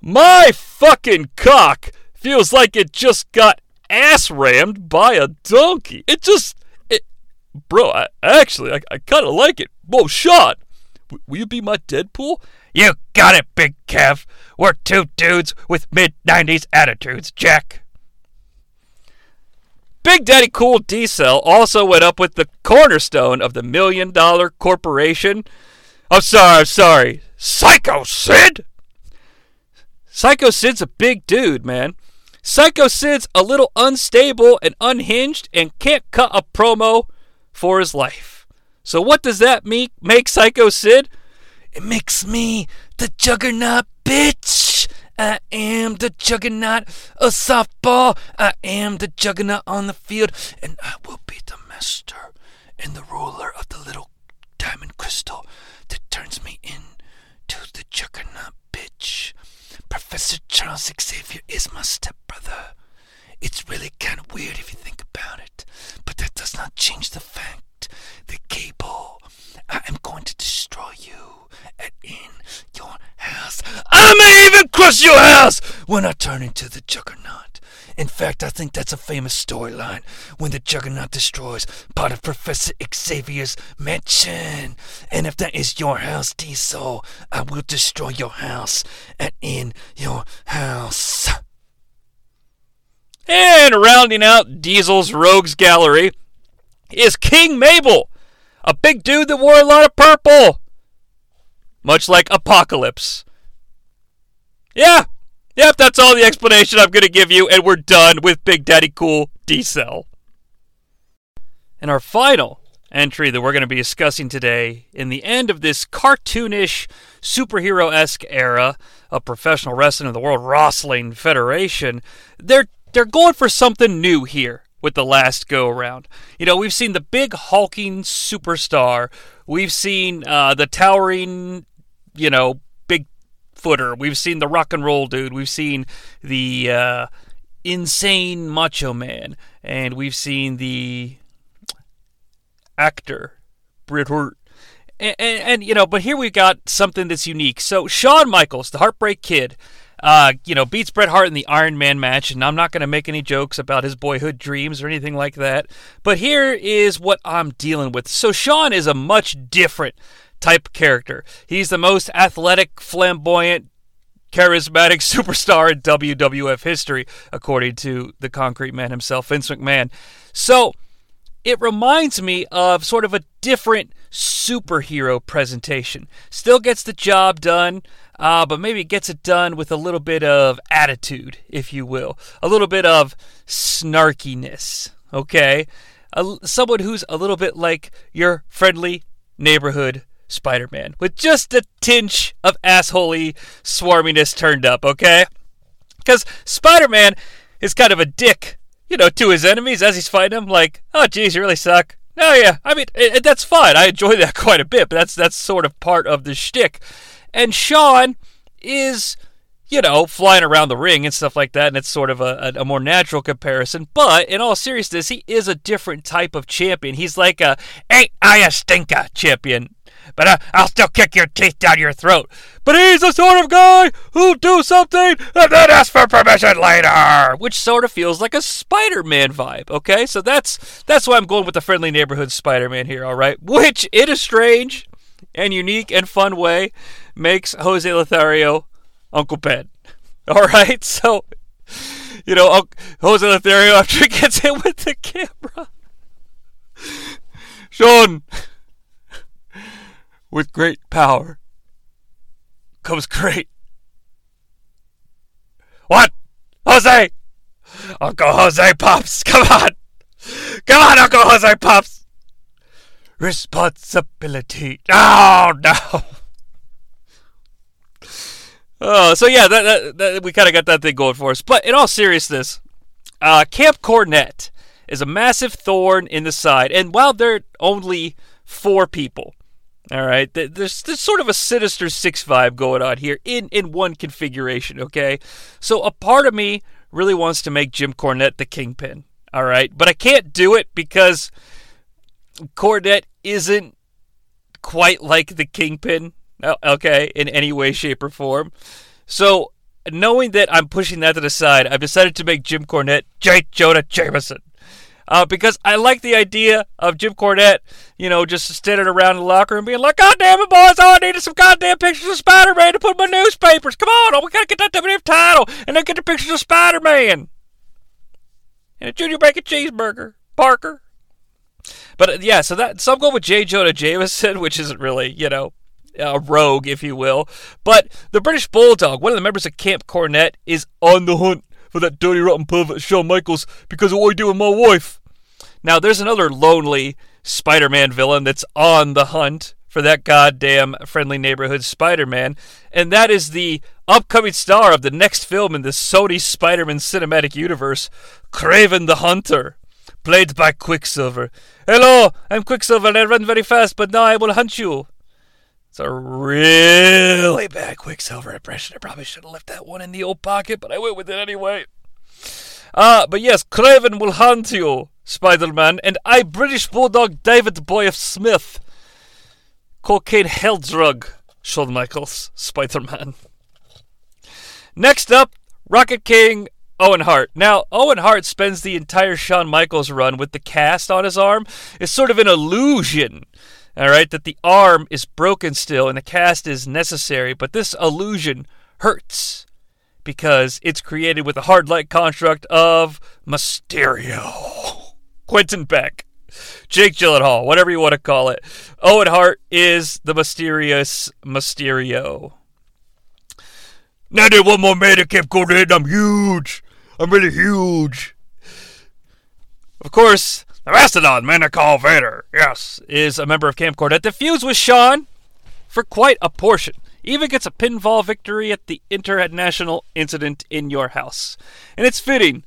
My fucking cock feels like it just got ass rammed by a donkey. It just bro, I, actually, I, I kind of like it. Whoa, Shawn, w- will you be my Deadpool? You got it, Big Kev. We're two dudes with mid 90s attitudes, Jack. Big Daddy Cool D-Cell also went up with the cornerstone of the Million Dollar Corporation. I'm sorry, I'm sorry. Psycho Sid? Psycho Sid's a big dude, man. Psycho Sid's a little unstable and unhinged and can't cut a promo for his life. So what does that make, make Psycho Sid? It makes me the juggernaut, bitch. I am the juggernaut a softball. I am the juggernaut on the field, and I will be the master and the ruler of the little diamond crystal that turns me into the juggernaut, bitch. Professor Charles Xavier is my stepbrother. It's really kind of weird if you think about it, but that does not change the fact that Cable, I am going to destroy you and in your house. I may even crush your house when I turn into the Juggernaut. In fact, I think that's a famous storyline when the Juggernaut destroys part of Professor Xavier's mansion. And if that is your house, Diesel, I will destroy your house and in your house. And rounding out Diesel's rogues gallery is King Mabel, a big dude that wore a lot of purple, much like Apocalypse. Yeah, yep, that's all the explanation I'm going to give you, and we're done with Big Daddy Cool D-Cell. And our final entry that we're going to be discussing today, in the end of this cartoonish, superhero esque era of professional wrestling of the World Wrestling Federation, they're they're going for something new here with the last go around. You know, we've seen the big hulking superstar, we've seen uh, the towering, you know, big footer, we've seen the rock and roll dude, we've seen the uh, insane macho man, and we've seen the actor Bret Hart. And, and, and, you know, but here we've got something that's unique. So Shawn Michaels, the Heartbreak Kid, uh, you know, beats Bret Hart in the Iron Man match, and I'm not going to make any jokes about his boyhood dreams or anything like that. But here is what I'm dealing with. So Shawn is a much different type character. He's the most athletic, flamboyant, charismatic superstar in WWF history, according to the Concrete Man himself, Vince McMahon. So it reminds me of sort of a different superhero presentation. Still gets the job done, uh, but maybe it gets it done with a little bit of attitude, if you will, a little bit of snarkiness. Okay, a, someone who's a little bit like your friendly neighborhood Spider-Man, with just a tinge of assholey swarminess turned up. Okay, because Spider-Man is kind of a dick you know, to his enemies as he's fighting them. Like, oh, geez, you really suck. No, yeah, I mean, it, it, that's fine. I enjoy that quite a bit, but that's that's sort of part of the shtick. And Shawn is, you know, flying around the ring and stuff like that, and it's sort of a, a, more natural comparison. But in all seriousness, he is a different type of champion. He's like a, ain't I a stinker champion but uh, I'll still kick your teeth down your throat. But he's the sort of guy who'll do something and then ask for permission later, which sort of feels like a Spider-Man vibe. Okay, so that's that's why I'm going with the friendly neighborhood Spider-Man here. All right, which it is strange and unique and fun way makes Jose Lothario Uncle Ben. All right, so you know Jose Lothario after he gets hit with the camera. Shawn, with great power comes great. What? Jose! Uncle Jose Pops, come on! Come on, Uncle Jose Pops! Responsibility. Oh, no! Oh, so yeah, that, that, that we kind of got that thing going for us. But in all seriousness, uh, Camp Cornette is a massive thorn in the side. And while they're only four people, all right, there's, there's sort of a sinister six vibe going on here in in one configuration. Okay, so a part of me really wants to make Jim Cornette the kingpin. All right, but I can't do it because Cornette isn't quite like the kingpin. Okay, in any way, shape, or form. So knowing that I'm pushing that to the side, I've decided to make Jim Cornette J. Jonah Jameson. Uh, because I like the idea of Jim Cornette, you know, just standing around the locker room being like, God damn it, boys, all I need is some goddamn pictures of Spider Man to put in my newspapers. Come on, oh, we gotta get that WWF title and then get the pictures of Spider Man. And a Junior Bacon Cheeseburger. Parker. But uh, yeah, so I'm going with J. Jonah Jameson, which isn't really, you know, a rogue, if you will. But the British Bulldog, one of the members of Camp Cornette, is on the hunt for that dirty, rotten pervert Shawn Michaels because of what he did with my wife. Now, there's another lonely Spider Man villain that's on the hunt for that goddamn friendly neighborhood Spider Man, and that is the upcoming star of the next film in the Sony Spider Man cinematic universe, Kraven the Hunter, played by Quicksilver. Hello, I'm Quicksilver and I run very fast, but now I will hunt you. It's a really bad Quicksilver impression. I probably should have left that one in the old pocket, but I went with it anyway. Ah, but yes, Kraven will hunt you, Spider-Man, and I, British Bulldog Davey Boy of Smith. Cocaine hell drug, Shawn Michaels, Spider-Man. Next up, Rocket King Owen Hart. Now, Owen Hart spends the entire Shawn Michaels run with the cast on his arm. It's sort of an illusion all right, that the arm is broken still and the cast is necessary, but this illusion hurts because it's created with a hard light construct of Mysterio. Quentin Beck, Jake Gyllenhaal, whatever you want to call it. Owen Hart is the mysterious Mysterio. Now there's one more man that kept going in. I'm huge. I'm really huge. Of course, the Mastodon, man I call Vader, yes, is a member of Camp Cornette that feuds with Shawn for quite a portion. Even gets a pinfall victory at the international incident in your house. And it's fitting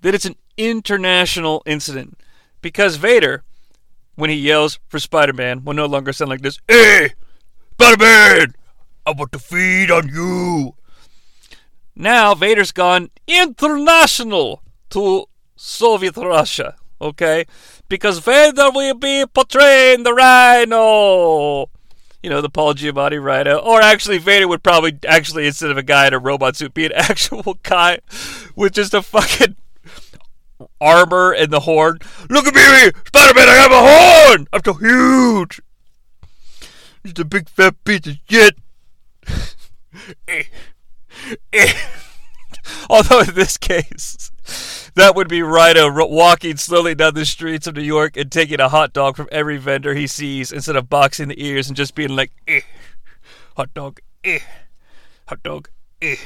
that it's an international incident because Vader, when he yells for Spider Man, will no longer sound like this Hey, Spider Man, I want to feed on you. Now Vader's gone international to Soviet Russia okay? Because Vader will be portraying the Rhino. You know, the Paul Giamatti Rhino. Or actually, Vader would probably, actually, instead of a guy in a robot suit, be an actual guy with just a fucking armor and the horn. Look at me! Spider Man, I have a horn! I'm so huge! Just a big fat piece of shit. Eh. Although in this case, that would be Rhino walking slowly down the streets of New York and taking a hot dog from every vendor he sees instead of boxing the ears and just being like, eh, hot dog, eh, hot dog, eh.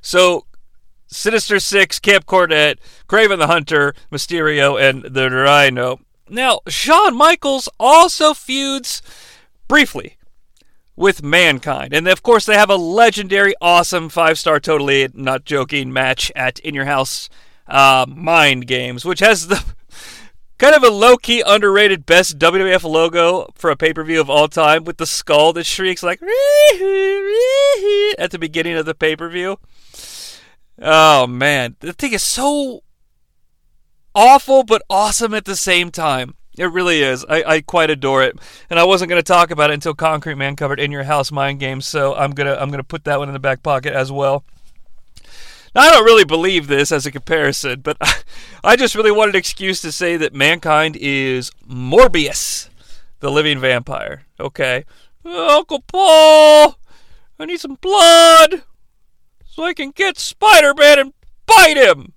So, Sinister Six, Camp Cornette, Kraven the Hunter, Mysterio, and the Rhino. Now, Shawn Michaels also feuds briefly with Mankind. And of course, they have a legendary, awesome five star, totally not joking match at In Your House uh, Mind Games, which has the kind of a low key, underrated best WWF logo for a pay per view of all time with the skull that shrieks like at the beginning of the pay per view. Oh man, the thing is so awful but awesome at the same time. It really is. I, I quite adore it, and I wasn't going to talk about it until Concrete Man covered in your house mind games. So I'm gonna I'm gonna put that one in the back pocket as well. Now, I don't really believe this as a comparison, but I just really wanted an excuse to say that mankind is Morbius, the living vampire. Okay, Uncle Paul, I need some blood so I can get Spider-Man and bite him.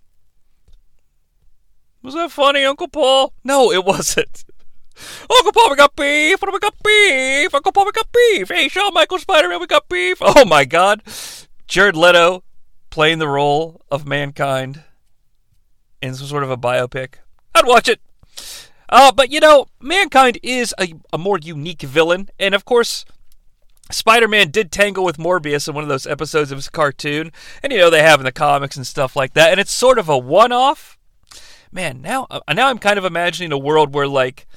Was that funny, Uncle Paul? No, it wasn't. Uncle Paul, we got beef. What do we got beef? Uncle Paul, we got beef. Hey, Shawn Michaels, Spider Man, we got beef. Oh my God, Jared Leto playing the role of mankind in some sort of a biopic. I'd watch it. Uh, but you know, mankind is a, a more unique villain, and of course, Spider-Man did tangle with Morbius in one of those episodes of his cartoon, and you know they have in the comics and stuff like that, and it's sort of a one-off man, now uh, now I'm kind of imagining a world where like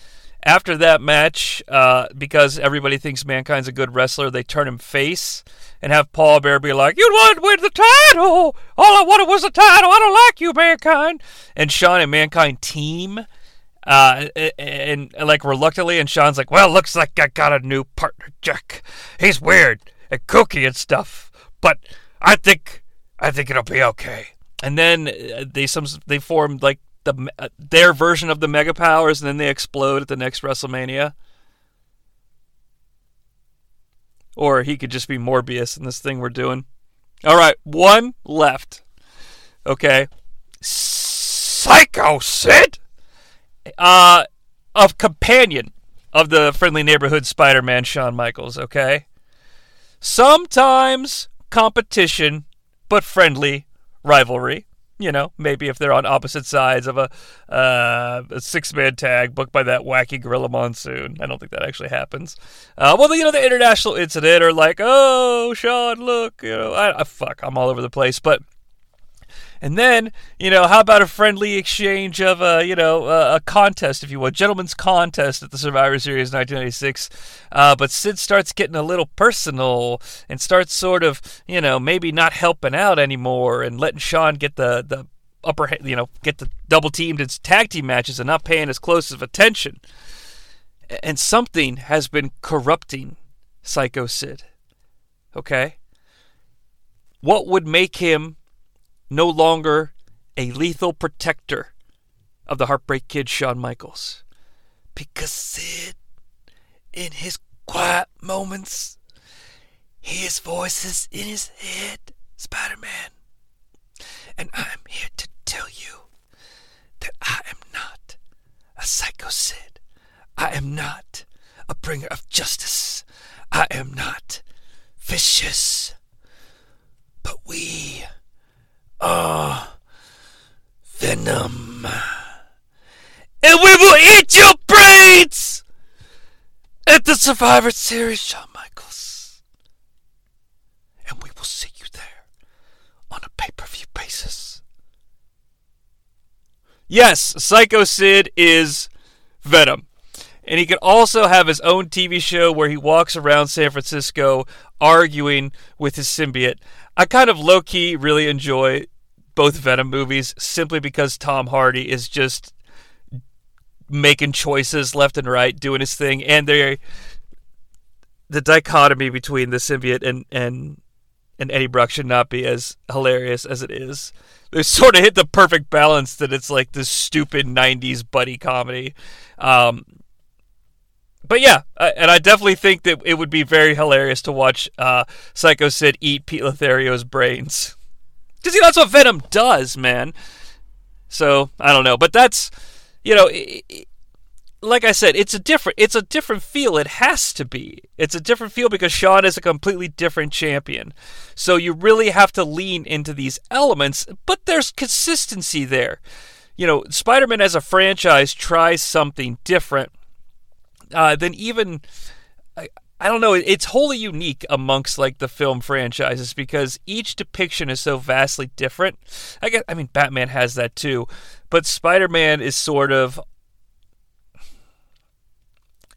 after that match, uh, because everybody thinks Mankind's a good wrestler, they turn him face and have Paul Bearer be like, "You want to win the title? All I wanted was the title. I don't like you, Mankind." And Shawn and Mankind team, uh, and, and, and like reluctantly, and Shawn's like, "Well, looks like I got a new partner, Jack. He's weird and kooky and stuff, but I think I think it'll be okay." And then uh, they some they formed like the uh, their version of the Mega Powers, and then they explode at the next WrestleMania. Or he could just be Morbius in this thing we're doing. All right, one left. Okay. Psycho Sid? Uh, of companion of the friendly neighborhood Spider Man, Shawn Michaels, okay? Sometimes competition, but friendly rivalry. You know, maybe if they're on opposite sides of a, uh, a six man tag booked by that wacky Gorilla Monsoon. I don't think that actually happens. Uh, well, you know, the international incident, or like, oh, Shawn, look, you know, I, I fuck, I'm all over the place. But and then, you know, how about a friendly exchange of a, you know, a, contest, if you will, gentleman's contest at the Survivor Series 1996. Uh, but Sid starts getting a little personal and starts sort of, you know, maybe not helping out anymore and letting Shawn get the the upper, you know, get the double teamed in tag team matches and not paying as close of attention. And something has been corrupting Psycho Sid. Okay? What would make him no longer a lethal protector of the Heartbreak Kid, Shawn Michaels. Because Sid, in his quiet moments, hears voices in his head, Spider Man. And I'm here to tell you that I am not a Psycho Sid. I am not a bringer of justice. I am not vicious. But we Ah, Venom. And we will eat your brains at the Survivor Series, Shawn Michaels. And we will see you there on a pay per view basis. Yes, Psycho Sid is Venom. And he could also have his own TV show where he walks around San Francisco arguing with his symbiote. I kind of low key really enjoy both Venom movies simply because Tom Hardy is just making choices left and right, doing his thing, and they the dichotomy between the symbiote and and and Eddie Brock should not be as hilarious as it is. They sort of hit the perfect balance that it's like this stupid '90s buddy comedy. Um, but yeah, and I definitely think that it would be very hilarious to watch uh, Psycho Sid eat Pete Lothario's brains. Because that's what Venom does, man. So I don't know, but that's you know, like I said, it's a different it's a different feel. It has to be. It's a different feel because Shawn is a completely different champion. So you really have to lean into these elements, but there's consistency there. You know, Spider-Man as a franchise tries something different uh, than even I don't know. It's wholly unique amongst like the film franchises because each depiction is so vastly different. I guess I mean Batman has that too, but Spider-Man is sort of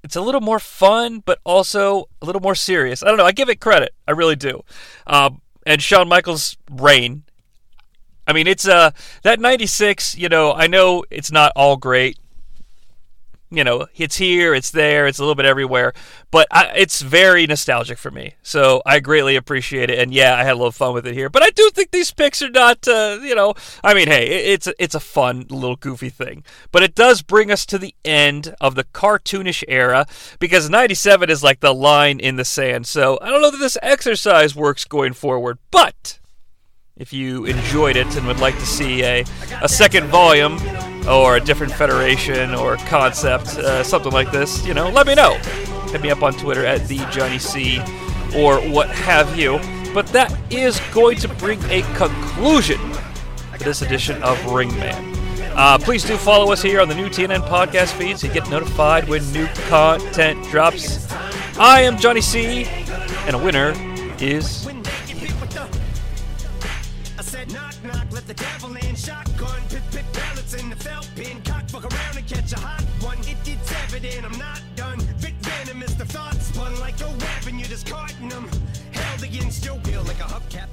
it's a little more fun, but also a little more serious. I don't know. I give it credit. I really do. Um, and Shawn Michaels' reign. I mean, it's uh that '96. You know, I know it's not all great you know, it's here, it's there, it's a little bit everywhere, but I, it's very nostalgic for me. So I greatly appreciate it, and yeah, I had a little fun with it here. But I do think these picks are not, uh, you know, I mean, hey, it's it's a fun little goofy thing, but it does bring us to the end of the cartoonish era because '97 is like the line in the sand. So I don't know that this exercise works going forward, but if you enjoyed it and would like to see a, a second volume or a different federation or concept, uh, something like this, you know, let me know. Hit me up on Twitter at the Jonnie C or what have you. But that is going to bring a conclusion to this edition of Ring Man. Uh, please do follow us here on the new TNN podcast feed so you get notified when new content drops. I am Jonnie C, and a winner is catch a hot one. It, it's evident I'm not done. Bit venomous, the thoughts spun like a weapon, you're discarding them. Held against your will like a hubcap.